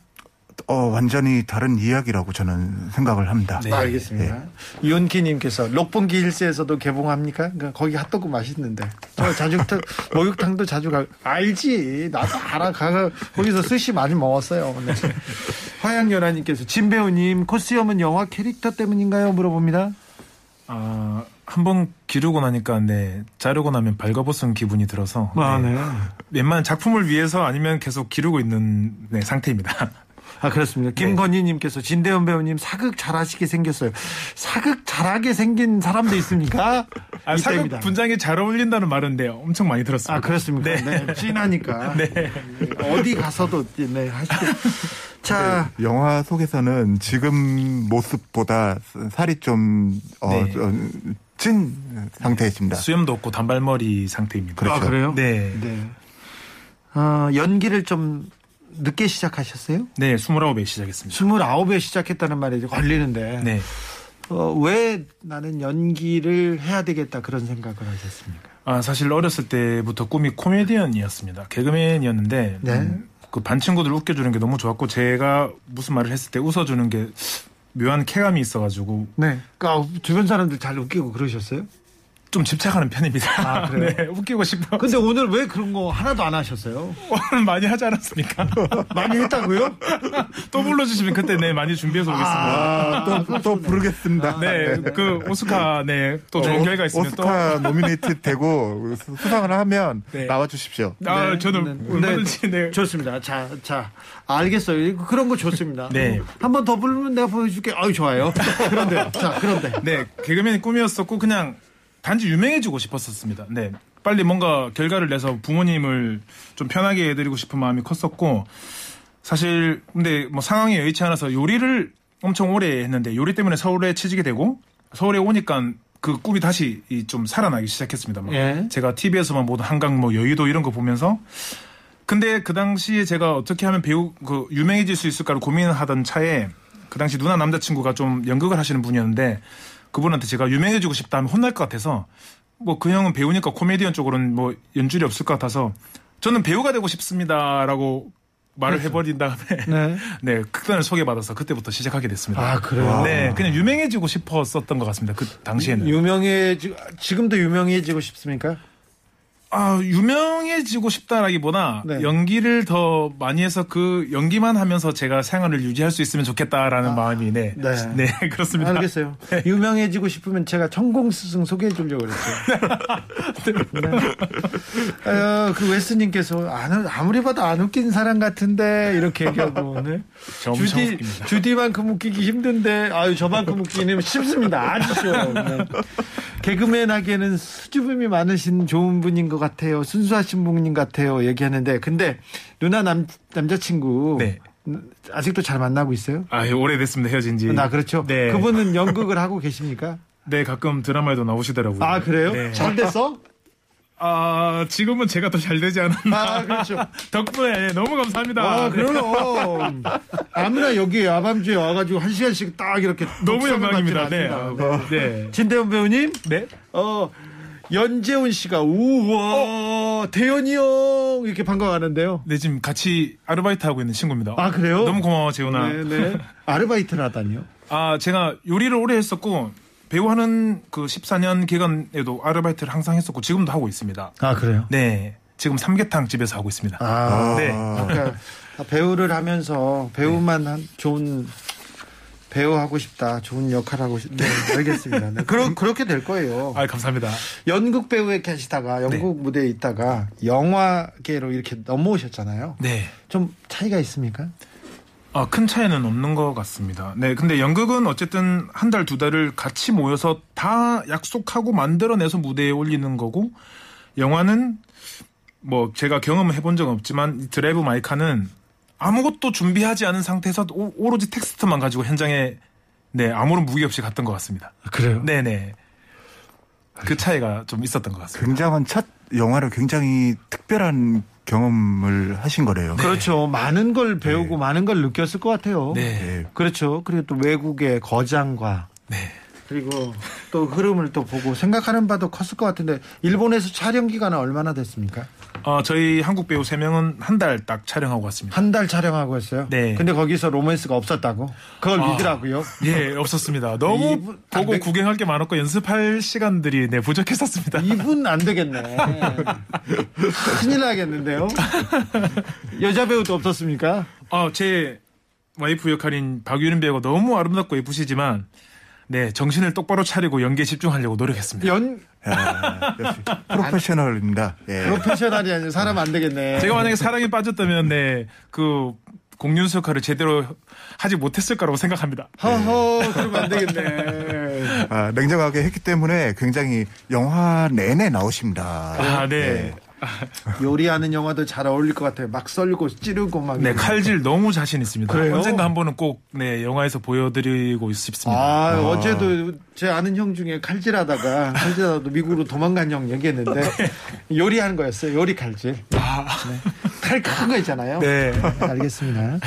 Speaker 4: 어, 완전히 다른 이야기라고 저는 생각을 합니다.
Speaker 5: 네.
Speaker 1: 알겠습니다. 이온키님께서 록봉기 힐스에서도 개봉합니까? 그러니까 거기 핫도그 맛있는데 저 자주 타- 목욕탕도 자주 가. 알지. 나도 알아. 가 거기서 스시 많이 먹었어요. 네. 화양연아님께서 진 배우님 코스염은 영화 캐릭터 때문인가요? 물어봅니다.
Speaker 5: 아, 한 번 기르고 나니까, 네, 자르고 나면 발가벗은 기분이 들어서.
Speaker 1: 아,
Speaker 5: 네.
Speaker 1: 네.
Speaker 5: 웬만한 작품을 위해서 아니면 계속 기르고 있는 네, 상태입니다.
Speaker 1: 아 그렇습니다. 김건희님께서 진대현 배우님 사극 잘하시게 생겼어요. 사극 잘하게 생긴 사람도 있습니까?
Speaker 5: 아, 사극
Speaker 1: 이때입니다.
Speaker 5: 분장에 잘 어울린다는 말은데 엄청 많이 들었습니다.
Speaker 1: 아 그렇습니까? 네, 진하니까 어디 가서도 네 하시고 자
Speaker 4: 영화 속에서는 지금 모습보다 살이 좀, 어,
Speaker 5: 네.
Speaker 4: 어, 찐 상태이십니다.
Speaker 5: 수염도 없고 단발머리 상태입니다.
Speaker 4: 그렇죠.
Speaker 1: 아, 그래요?
Speaker 5: 네.
Speaker 1: 네. 어, 연기를 좀 늦게 시작하셨어요?
Speaker 5: 네, 29에 시작했습니다.
Speaker 1: 29에 시작했다는 말이 이제 걸리는데
Speaker 5: 네.
Speaker 1: 어, 왜 나는 연기를 해야 되겠다 그런 생각을 하셨습니까?
Speaker 5: 아, 사실 어렸을 때부터 꿈이 코미디언이었습니다. 개그맨이었는데
Speaker 1: 네.
Speaker 5: 음, 그반 친구들 웃겨주는 게 너무 좋았고 제가 무슨 말을 했을 때 웃어주는 게 묘한 쾌감이 있어가지고
Speaker 1: 네. 그러니까 주변 사람들 잘 웃기고 그러셨어요?
Speaker 5: 좀 집착하는 편입니다.
Speaker 1: 아, 그래요?
Speaker 5: 네, 웃기고 싶어.
Speaker 1: 근데 오늘 왜 그런 거 하나도 안 하셨어요?
Speaker 5: 오늘 많이 하지 않았습니까?
Speaker 1: 많이 했다고요?
Speaker 5: 또 불러주시면 그때 네 많이 준비해서 오겠습니다.
Speaker 4: 아, 또, 또 부르겠습니다.
Speaker 5: 네, 그 오스카 네또 좋은 결과 있으면 또.
Speaker 4: 오스카 노미네이트 되고 수- 수상을 하면
Speaker 5: 네.
Speaker 4: 나와 주십시오.
Speaker 5: 아,
Speaker 1: 네,
Speaker 5: 저는
Speaker 1: 네,
Speaker 5: 얼마든지 네.
Speaker 1: 좋습니다. 자, 자, 알겠어요. 그런 거 좋습니다.
Speaker 5: 네.
Speaker 1: 한 번 더 부르면 내가 보여줄게. 아유, 좋아요. 그런데, 자, 그런데.
Speaker 5: 네, 개그맨이 꿈이었었고 그냥 단지 유명해지고 싶었었습니다. 네. 빨리 뭔가 결과를 내서 부모님을 좀 편하게 해드리고 싶은 마음이 컸었고 사실 근데 뭐 상황이 여의치 않아서 요리를 엄청 오래 했는데 요리 때문에 서울에 취직이 되고 서울에 오니까 그 꿈이 다시 이좀 살아나기 시작했습니다. 막
Speaker 1: 예.
Speaker 5: 제가 TV에서만 보던 한강 뭐 여의도 이런 거 보면서 근데 그 당시에 제가 어떻게 하면 배우 그 유명해질 수 있을까를 고민하던 차에 그 당시 누나 남자친구가 좀 연극을 하시는 분이었는데 그분한테 제가 유명해지고 싶다 하면 혼날 것 같아서 뭐 그 형은 배우니까 코미디언 쪽으로는 뭐 연줄이 없을 것 같아서 저는 배우가 되고 싶습니다라고 말을 해버린 다음에
Speaker 1: 네.
Speaker 5: 네 극단을 소개받아서 그때부터 시작하게 됐습니다.
Speaker 1: 아, 그래요?
Speaker 5: 네, 그냥 유명해지고 싶었었던 것 같습니다. 그 당시에는.
Speaker 1: 유명해지, 지금도 유명해지고 싶습니까?
Speaker 5: 아, 유명해지고 싶다라기보다
Speaker 1: 네.
Speaker 5: 연기를 더 많이 해서 그 연기만 하면서 제가 생활을 유지할 수 있으면 좋겠다라는 마음이 네.
Speaker 1: 네.
Speaker 5: 네, 그렇습니다.
Speaker 1: 알겠어요. 유명해지고 싶으면 제가 천공 스승 소개해 주려고 그랬어요. 네. 어, 그 웨스 님께서 안, 아무리 봐도 안 웃긴 사람 같은데 이렇게 얘기하고 네. 주디,
Speaker 5: 웃깁니다.
Speaker 1: 주디만큼 웃기기 힘든데 아유 저만큼 웃기는 쉽습니다. 아주 쉬워요. 네. 개그맨 하기에는 수줍음이 많으신 좋은 분인 것 같아요. 순수하신 것 같아요. 얘기하는데 근데 누나 남 남자친구
Speaker 5: 네.
Speaker 1: 아직도 잘 만나고 있어요?
Speaker 5: 아, 예, 오래됐습니다. 헤어진 지.
Speaker 1: 나 그렇죠.
Speaker 5: 네.
Speaker 1: 그분은 연극을 하고 계십니까?
Speaker 5: 네, 가끔 드라마에도 나오시더라고요.
Speaker 1: 아 그래요?
Speaker 5: 네.
Speaker 1: 잘 됐어?
Speaker 5: 아, 지금은 제가 더 잘 되지 않았나.
Speaker 1: 아 그렇죠.
Speaker 5: 덕분에 예, 너무 감사합니다.
Speaker 1: 아
Speaker 5: 네.
Speaker 1: 그래요. 아무나 여기 아밤주에 와가지고 한 시간씩 딱 이렇게
Speaker 5: 너무 영광입니다. 네. 아, 네.
Speaker 1: 진대훈 배우님,
Speaker 5: 네.
Speaker 1: 어 연재훈 씨가 우와 대현이 형 이렇게 반가워하는데요.
Speaker 5: 네, 지금 같이 아르바이트 하고 있는 친구입니다.
Speaker 1: 아 그래요?
Speaker 5: 너무 고마워, 재훈아.
Speaker 1: 네네. 아르바이트를 하다니요?
Speaker 5: 아, 제가 요리를 오래 했었고 배우 하는 그 14년 기간에도 아르바이트를 항상 했었고 지금도 하고 있습니다.
Speaker 1: 아 그래요?
Speaker 5: 네. 지금 삼계탕 집에서 하고 있습니다.
Speaker 1: 아,
Speaker 5: 네.
Speaker 1: 그러니까 배우를 하면서 배우만 한 좋은 배우 하고 싶다, 좋은 역할 하고 싶다. 네, 알겠습니다. 네. 그러, 그렇게 될 거예요.
Speaker 5: 아, 감사합니다.
Speaker 1: 연극 배우에 계시다가 연극 무대에 있다가 영화계로 이렇게 넘어오셨잖아요.
Speaker 5: 네.
Speaker 1: 좀 차이가 있습니까?
Speaker 5: 아, 큰 차이는 없는 것 같습니다. 네. 근데 연극은 어쨌든 한 달, 두 달을 같이 모여서 다 약속하고 만들어내서 무대에 올리는 거고, 영화는 뭐 제가 경험을 해본 적은 없지만 이 드라이브 마이카는 아무것도 준비하지 않은 상태에서 오, 오로지 텍스트만 가지고 현장에 네, 아무런 무기 없이 갔던 것 같습니다.
Speaker 1: 그래요?
Speaker 5: 네네. 그 차이가 좀 있었던 것 같습니다.
Speaker 4: 굉장한 첫 영화를 굉장히 특별한 경험을 하신 거래요.
Speaker 1: 그렇죠. 많은 걸 배우고 많은 걸 느꼈을 것 같아요.
Speaker 5: 네.
Speaker 4: 네.
Speaker 1: 그렇죠. 그리고 또 외국의 거장과
Speaker 5: 네.
Speaker 1: 그리고 또 흐름을 또 보고 생각하는 바도 컸을 것 같은데 일본에서 촬영 기간은 얼마나 됐습니까?
Speaker 5: 어, 저희 한국 배우 세명은 한 달 딱 촬영하고 왔습니다.
Speaker 1: 한 달 촬영하고 했어요.
Speaker 5: 네.
Speaker 1: 근데 거기서 로맨스가 없었다고. 그걸
Speaker 5: 아.
Speaker 1: 믿으라고요.
Speaker 5: 예, 없었습니다. 너무
Speaker 1: 이분- 안
Speaker 5: 보고
Speaker 1: 돼.
Speaker 5: 구경할 게 많았고 연습할 시간들이 네, 부족했었습니다.
Speaker 1: 이분 안 되겠네. 큰일 나겠는데요. 여자 배우도 없었습니까?
Speaker 5: 어, 제 와이프 역할인 박유린 배우가 너무 아름답고 예쁘시지만 네, 정신을 똑바로 차리고 연기에 집중하려고 노력했습니다.
Speaker 1: 연
Speaker 4: 야, 역시 프로페셔널입니다. 예.
Speaker 1: 프로페셔널이 아니라 사람 안 되겠네.
Speaker 5: 제가 만약에 사랑에 빠졌다면 네, 그 공윤수 역할을 제대로 하지 못했을 거라고 생각합니다.
Speaker 1: 허허 그러면 안 되겠네.
Speaker 4: 아, 냉정하게 했기 때문에 굉장히 영화 내내 나오십니다.
Speaker 5: 아, 네.
Speaker 1: 요리하는 영화도 잘 어울릴 것 같아요. 막 썰고 찌르고 막.
Speaker 5: 네. 칼질 너무 자신 있습니다.
Speaker 1: 그래요?
Speaker 5: 언젠가 한 번은 꼭 네, 영화에서 보여드리고 싶습니다.
Speaker 1: 아, 어제도 제 아는 형 중에 칼질하다가 칼질하다가 미국으로 도망간 형 얘기했는데 요리하는 거였어요. 요리 칼질. 네. 칼 큰 거 있잖아요.
Speaker 5: 네.
Speaker 1: 알겠습니다.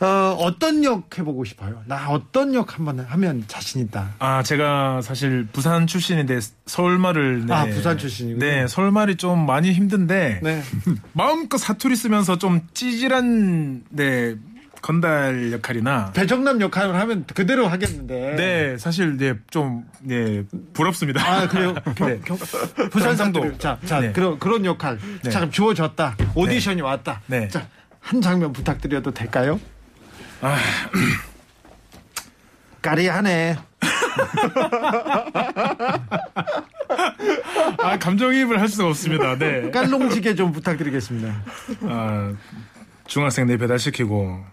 Speaker 1: 어, 어떤 역 해보고 싶어요? 나 어떤 역 한번 하면 자신 있다.
Speaker 5: 아, 제가 사실 부산 출신인데 서울말을 네.
Speaker 1: 아, 부산 출신이군요.
Speaker 5: 네, 서울말이 좀 많이 힘든데
Speaker 1: 네.
Speaker 5: 마음껏 사투리 쓰면서 좀 찌질한 네 건달 역할이나
Speaker 1: 배정남 역할을 하면 그대로 하겠는데.
Speaker 5: 네 사실 네, 좀 네, 부럽습니다.
Speaker 1: 아 그래요? 경,
Speaker 5: 네.
Speaker 1: 경, 부산
Speaker 5: 경상도.
Speaker 1: 상도. 자, 자
Speaker 5: 네.
Speaker 1: 그런 그런 역할.
Speaker 5: 네.
Speaker 1: 자, 주어졌다. 오디션이 왔다.
Speaker 5: 네.
Speaker 1: 자, 한 장면 부탁드려도 될까요?
Speaker 5: 아.
Speaker 1: 까리하네.
Speaker 5: 아 감정이입을 할 수가 없습니다. 네.
Speaker 1: 깔롱지게 좀 부탁드리겠습니다.
Speaker 5: 아, 중학생 내 배달시키고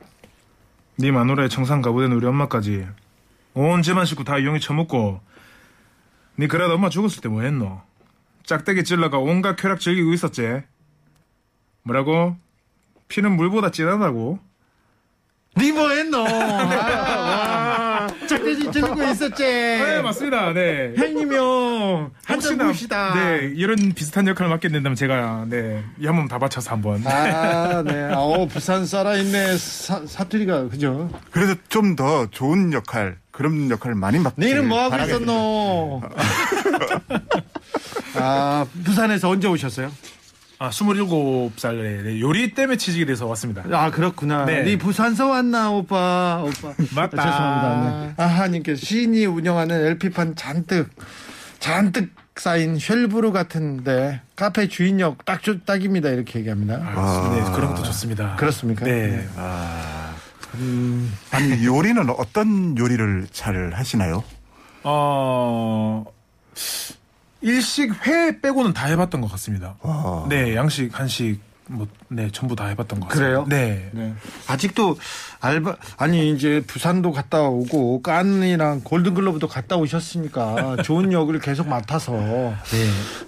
Speaker 5: 네 마누라의 청산 가부된 우리 엄마까지 온 집안 식구 다 이용해 처먹고 네 그래도 엄마 죽었을 때 뭐 했노? 짝대기 찔러가 온갖 쾌락 즐기고 있었지 뭐라고? 피는 물보다 진하다고?
Speaker 1: 니 뭐했노? 아, 짝대지 찔고 있었지.
Speaker 5: 네 맞습니다 네
Speaker 1: 형님이요. 한잔 봅시다.
Speaker 5: 네 이런 비슷한 역할을 맡게 된다면 제가 네 이 한번 다 바쳐서 한번
Speaker 1: 아, 네. 어, 부산 살아있네. 사, 사투리가, 그죠?
Speaker 4: 그래서 좀 더 좋은 역할 그런 역할을 많이 맡기
Speaker 1: 내일은 뭐 하고
Speaker 4: 바라겠습니다.
Speaker 1: 있었노? 아, 부산에서 언제 오셨어요?
Speaker 5: 아 27살에 네, 요리 때문에 취직이 돼서 왔습니다
Speaker 1: 아, 그렇구나.
Speaker 5: 네.
Speaker 1: 네, 부산서 왔나, 오빠. 오빠.
Speaker 5: 맞다.
Speaker 1: 아, 죄송합니다. 네. 아하님께서 시인이 운영하는 LP판 잔뜩, 잔뜩 쌓인 쉘브르 같은데, 카페 주인역 딱, 좋- 딱입니다. 이렇게 얘기합니다.
Speaker 5: 아, 네 그런 것도 좋습니다
Speaker 1: 그렇습니까?
Speaker 5: 네.
Speaker 4: 아니 요리는 어떤 요리를 잘 하시나요?
Speaker 5: 어 일식 회 빼고는 다 해봤던 것 같습니다.
Speaker 4: 와.
Speaker 5: 네 양식 한식 뭐 네 전부 다 해봤던 것 같습니다.
Speaker 1: 그래요?
Speaker 5: 네.
Speaker 1: 네. 아직도 알바 아니 이제 부산도 갔다 오고 깐이랑 골든글러브도 갔다 오셨으니까 좋은 역을 계속 맡아서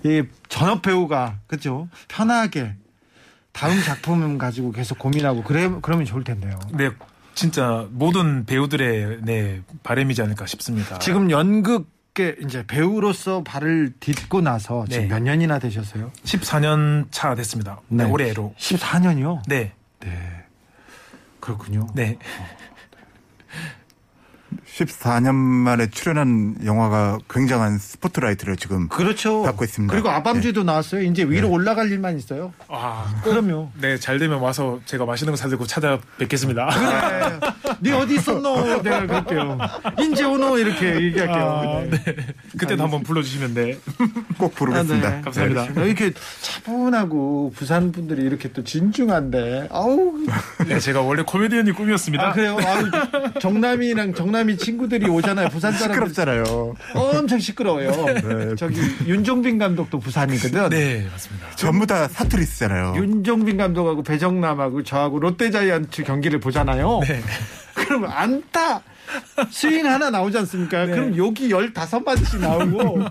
Speaker 1: 이 전업 배우가 그죠 편하게 다음 작품 가지고 계속 고민하고 그래 그러면 좋을 텐데요.
Speaker 5: 네 진짜 모든 배우들의 네 바람이지 않을까 싶습니다.
Speaker 1: 지금 연극 계 이제 배우로서 발을 딛고 나서 지금
Speaker 5: 네.
Speaker 1: 몇 년이나 되셨어요?
Speaker 5: 14년 차 됐습니다. 네, 올해로.
Speaker 1: 14년이요.
Speaker 5: 네.
Speaker 1: 그렇군요.
Speaker 5: 네.
Speaker 4: 14년 만에 출연한 영화가 굉장한 스포트라이트를 지금
Speaker 1: 그렇죠.
Speaker 4: 받고 있습니다.
Speaker 1: 그리고 아밤주도 나왔어요. 이제 위로 올라갈 일만 있어요.
Speaker 5: 아,
Speaker 1: 그럼요.
Speaker 5: 네, 잘 되면 와서 제가 맛있는 거 사들고 찾아뵙겠습니다.
Speaker 1: 그래. 네 어디 있었노? 내가 그럴게요. 인제 오노 이렇게 얘기할게요.
Speaker 5: 아, 네. 그때도 한번 불러주시면 네.
Speaker 4: 꼭 부르겠습니다.
Speaker 1: 아, 네.
Speaker 5: 감사합니다.
Speaker 1: 이렇게 차분하고 부산 분들이 이렇게 또 진중한데, 아우.
Speaker 5: 네, 제가 원래 코미디언이 꿈이었습니다.
Speaker 1: 아 그래요? 아우 정남이랑 정남 이 친구들이 오잖아요. 부산 사람들
Speaker 4: 시끄럽잖아요.
Speaker 1: 엄청 시끄러워요. 저기 윤종빈 감독도 부산이거든.
Speaker 5: 네, 맞습니다.
Speaker 4: 전부 다 사투리 쓰잖아요.
Speaker 1: 윤종빈 감독하고 배정남하고 저하고 롯데자이언츠 경기를 보잖아요.
Speaker 5: 네.
Speaker 1: 그러면 안타 스윙 하나 나오지 않습니까?
Speaker 5: 네.
Speaker 1: 그럼 여기 15마디씩 나오고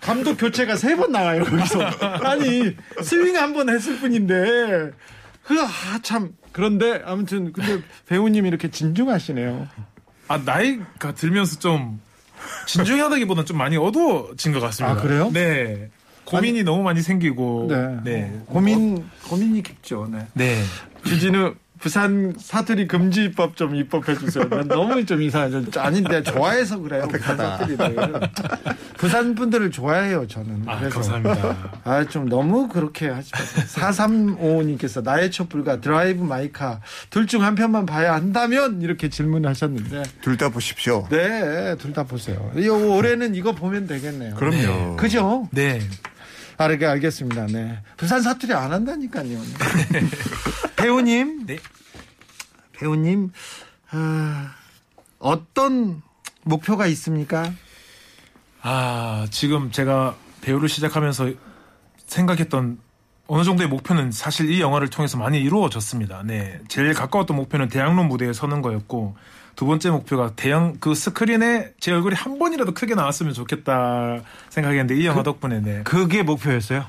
Speaker 1: 감독 교체가 세 번 나와요, 거기서. 아니, 스윙 한 번 했을 뿐인데. 그, 아, 참. 그런데 아무튼 근데 배우님이 이렇게 진중하시네요.
Speaker 5: 아, 나이가 들면서 좀 진중하다기보다는 좀 많이 어두워진 것 같습니다.
Speaker 1: 아, 그래요?
Speaker 5: 네. 고민이 너무 많이 생기고.
Speaker 1: 네.
Speaker 5: 네.
Speaker 1: 고민 고민이 깊죠. 네.
Speaker 5: 네.
Speaker 1: 주진우 부산 사투리 금지법 좀 입법해 주세요. 난 너무 좀 이상하죠. 아닌데 좋아해서 그래요. 부산 사투리를. 부산 분들을 좋아해요. 저는.
Speaker 5: 아,
Speaker 1: 그래서.
Speaker 5: 감사합니다.
Speaker 1: 아, 좀 너무 그렇게 하지 마세요. 4355님께서 나의 촛불과 드라이브 마이카 둘 중 한 편만 봐야 한다면 이렇게 질문하셨는데
Speaker 4: 둘 다 보십시오.
Speaker 1: 네, 둘 다 보세요. 이 올해는 이거 보면 되겠네요.
Speaker 4: 그럼요.
Speaker 1: 그죠?
Speaker 5: 네.
Speaker 1: 아, 네, 알겠습니다. 네. 부산 사투리 안 한다니까요. 배우님.
Speaker 5: 네.
Speaker 1: 배우님, 아, 어떤 목표가 있습니까?
Speaker 5: 아, 지금 제가 배우를 시작하면서 생각했던 어느 정도의 목표는 사실 이 영화를 통해서 많이 이루어졌습니다. 네. 제일 가까웠던 목표는 대학로 무대에 서는 거였고, 두 번째 목표가 대형 그 스크린에 제 얼굴이 한 번이라도 크게 나왔으면 좋겠다 생각했는데 이 영화 덕분에 네.
Speaker 1: 그게 목표였어요.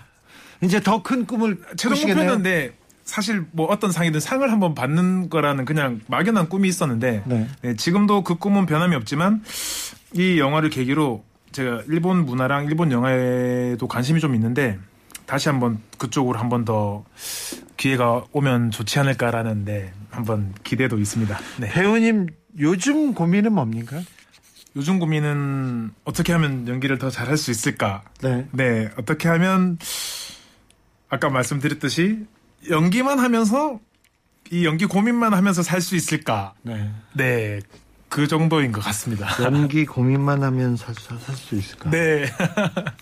Speaker 1: 이제 더 큰 꿈을
Speaker 5: 최종
Speaker 1: 꾸시겠네요.
Speaker 5: 목표였는데 사실 뭐 어떤 상이든 상을 한번 받는 거라는 그냥 막연한 꿈이 있었는데
Speaker 1: 네.
Speaker 5: 네, 지금도 그 꿈은 변함이 없지만 이 영화를 계기로 제가 일본 문화랑 일본 영화에도 관심이 좀 있는데 다시 한번 그쪽으로 한번 더 기회가 오면 좋지 않을까라는 네, 한번 기대도 있습니다. 네.
Speaker 1: 배우님 요즘 고민은 뭡니까?
Speaker 5: 요즘 고민은 어떻게 하면 연기를 더 잘할 수 있을까?
Speaker 1: 네.
Speaker 5: 네, 어떻게 하면 아까 말씀드렸듯이 연기만 하면서 이 연기 고민만 하면서 살 수 있을까?
Speaker 1: 네.
Speaker 5: 네. 그 정도인 것 같습니다.
Speaker 1: 연기 고민만 하면 살 수 있을까?
Speaker 5: 네.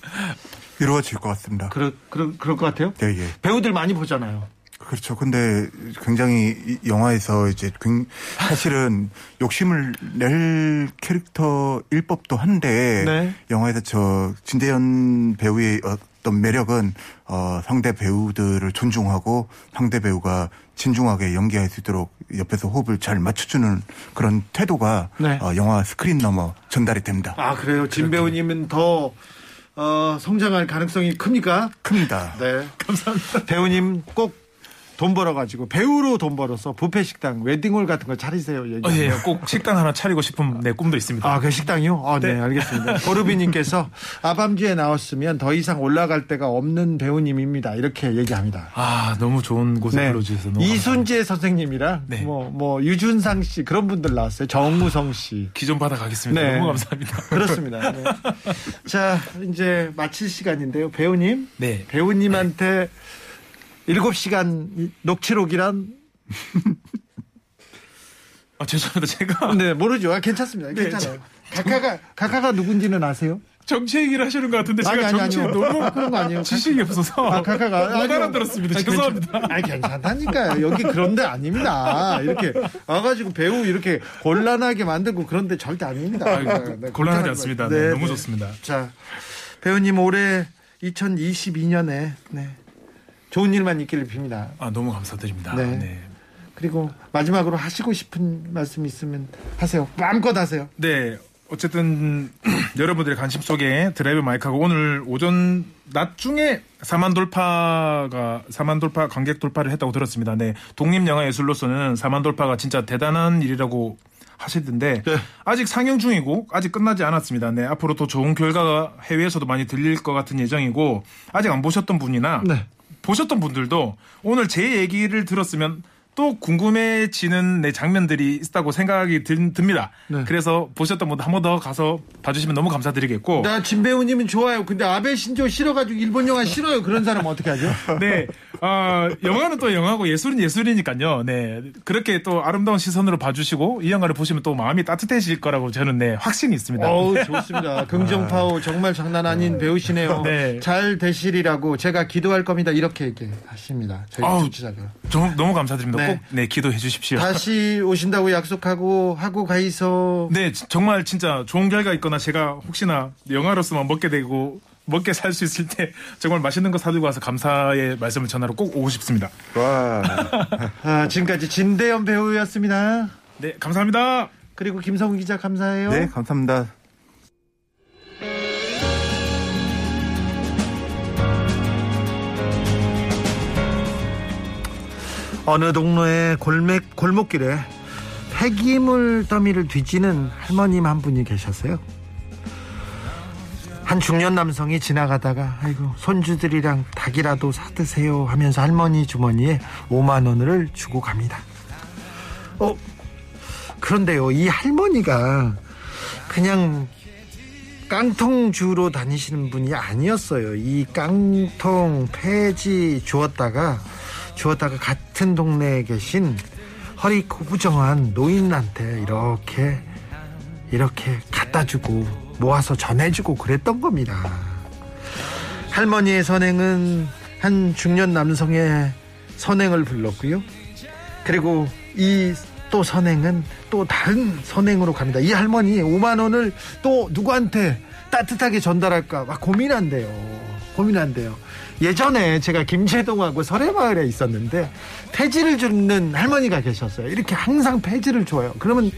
Speaker 4: 이루어질 것 같습니다.
Speaker 1: 그럴, 그럴, 그럴 것 같아요?
Speaker 4: 네, 예.
Speaker 1: 배우들 많이 보잖아요.
Speaker 4: 그렇죠. 근데 굉장히 이 영화에서 이제 굉- 사실은 욕심을 낼 캐릭터일 법도 한데
Speaker 1: 네.
Speaker 4: 영화에서 저 진대현 배우의 어떤 매력은 어 상대 배우들을 존중하고 상대 배우가 진중하게 연기할 수 있도록 옆에서 호흡을 잘 맞춰주는 그런 태도가
Speaker 1: 네.
Speaker 4: 어, 영화 스크린 넘어 전달이 됩니다.
Speaker 1: 아, 그래요? 진 배우님은 더, 어, 성장할 가능성이 큽니까?
Speaker 4: 큽니다.
Speaker 1: 네. 감사합니다. 배우님 꼭 돈 벌어가지고 배우로 돈 벌어서 부페 식당, 웨딩홀 같은 거 차리세요.
Speaker 5: 어,
Speaker 1: 얘기하면.
Speaker 5: 예, 꼭 식당 하나 차리고 싶은 내 꿈도 있습니다.
Speaker 1: 아, 그 식당이요? 아, 네,
Speaker 5: 네.
Speaker 1: 알겠습니다. 보르비님께서 아밤주에 나왔으면 더 이상 올라갈 데가 없는 배우님입니다. 이렇게 얘기합니다.
Speaker 5: 아, 너무 좋은 곳에
Speaker 1: 네.
Speaker 5: 불러주셔서 너무
Speaker 1: 이순재 선생님이랑
Speaker 5: 네.
Speaker 1: 뭐, 뭐, 유준상 씨 그런 분들 나왔어요. 정무성 씨.
Speaker 5: 기존 받아가겠습니다.
Speaker 1: 네.
Speaker 5: 너무 감사합니다.
Speaker 1: 그렇습니다. 네. 자, 이제 마칠 시간인데요. 배우님.
Speaker 5: 네.
Speaker 1: 배우님한테 일곱 시간 녹취록이란
Speaker 5: 아, 죄송합니다. 제가
Speaker 1: 네 모르죠. 아, 괜찮습니다. 괜찮아요. 각하가 각하가 누군지는 아세요?
Speaker 5: 정치 얘기를 하시는 것 같은데
Speaker 1: 아니
Speaker 5: 제가
Speaker 1: 아니
Speaker 5: 정치에
Speaker 1: 아니요.
Speaker 5: 너무
Speaker 1: 그런 거 아니에요.
Speaker 5: 지식이 없어서
Speaker 1: 아, 각하가
Speaker 5: 못 알아들었습니다. 죄송합니다.
Speaker 1: 아 괜찮다니까요. 여기 그런데 아닙니다. 이렇게 와가지고 배우 이렇게 곤란하게 만들고 그런데 절대 아닙니다. 네,
Speaker 5: 곤란하지 않습니다.
Speaker 1: 마세요.
Speaker 5: 네, 너무 좋습니다.
Speaker 1: 자 배우님 올해 2022년에 네, 좋은 일만 있기를 빕니다.
Speaker 5: 아, 너무 감사드립니다.
Speaker 1: 네.
Speaker 5: 네.
Speaker 1: 그리고 마지막으로 하시고 싶은 말씀 있으면 하세요. 마음껏 하세요.
Speaker 5: 네. 어쨌든 여러분들의 관심 속에 드라이브 마이크하고 오늘 오전 낮 중에 4만 돌파가 4만 돌파 관객 돌파를 했다고 들었습니다. 네. 독립 영화 예술로서는 4만 돌파가 진짜 대단한 일이라고 하시던데
Speaker 1: 네.
Speaker 5: 아직 상영 중이고 아직 끝나지 않았습니다. 네. 앞으로 더 좋은 결과가 해외에서도 많이 들릴 것 같은 예정이고 아직 안 보셨던 분이나
Speaker 1: 네.
Speaker 5: 보셨던 분들도 오늘 제 얘기를 들었으면 또 궁금해지는 내 장면들이 있다고 생각이 든- 듭니다.
Speaker 1: 네.
Speaker 5: 그래서 보셨던 분들 한 번 더 가서 봐주시면 너무 감사드리겠고.
Speaker 1: 나 진배우님은 좋아요. 근데 아베 신조 싫어가지고 일본 영화 싫어요. 그런 사람 어떻게 하죠?
Speaker 5: 네, 어, 영화는 또 영화고 예술은 예술이니까요. 네, 그렇게 또 아름다운 시선으로 봐주시고 이 영화를 보시면 또 마음이 따뜻해질 거라고 저는 네 확신이 있습니다.
Speaker 1: 어우 좋습니다. 긍정파워 정말 장난 아닌 배우시네요.
Speaker 5: 네.
Speaker 1: 잘 되시리라고 제가 기도할 겁니다. 이렇게 얘기하십니다. 저희
Speaker 5: 정- 너무 감사드립니다.
Speaker 1: 네.
Speaker 5: 꼭 네 기도해 주십시오.
Speaker 1: 다시 오신다고 약속하고 하고 가이소.
Speaker 5: 네, 지- 정말 진짜 좋은 결과 있거나 제가 혹시나 영화로서만 먹게 되고 먹게 살 수 있을 때 정말 맛있는 거 사들고 와서 감사의 말씀을 전하러 꼭 오고 싶습니다.
Speaker 4: 와.
Speaker 1: 아, 지금까지 진대현 배우였습니다.
Speaker 5: 네, 감사합니다.
Speaker 1: 그리고 김성우 기자 감사해요.
Speaker 4: 네, 감사합니다.
Speaker 1: 어느 동네의 골목, 골목길에 폐기물 더미를 뒤지는 할머님 한 분이 계셨어요. 한 중년 남성이 지나가다가 아이고 손주들이랑 닭이라도 사 드세요 하면서 할머니 주머니에 5만 원을 주고 갑니다. 어 그런데요 이 할머니가 그냥 깡통 주로 다니시는 분이 아니었어요. 이 깡통 폐지 주었다가 주었다가 같은 동네에 계신 허리 구부정한 노인한테 이렇게 이렇게 갖다 주고 모아서 전해주고 그랬던 겁니다. 할머니의 선행은 한 중년 남성의 선행을 불렀고요. 그리고 이 또 선행은 또 다른 선행으로 갑니다. 이 할머니 5만 원을 또 누구한테 따뜻하게 전달할까 막 고민한대요. 고민한대요. 예전에 제가 김제동하고 설해마을에 있었는데 폐지를 주는 할머니가 계셨어요. 이렇게 항상 폐지를 줘요. 그러면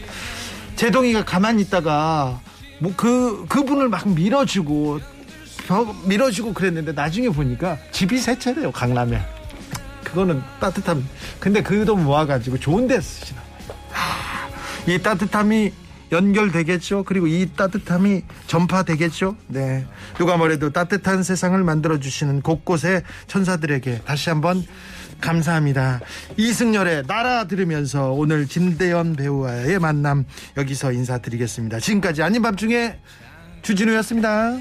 Speaker 1: 제동이가 가만히 있다가 뭐 그 그분을 막 밀어주고 벽 밀어주고 그랬는데 나중에 보니까 집이 세 채래요 강남에. 그거는 따뜻함. 근데 그 돈 모아가지고 좋은 데 쓰시나. 하, 이 따뜻함이 연결되겠죠. 그리고 이 따뜻함이 전파되겠죠. 네. 누가 뭐래도 따뜻한 세상을 만들어 주시는 곳곳의 천사들에게 다시 한번 감사합니다. 이승열의 나라 들으면서 오늘 진대현 배우와의 만남 여기서 인사드리겠습니다. 지금까지 아닌 밤중에 주진우였습니다.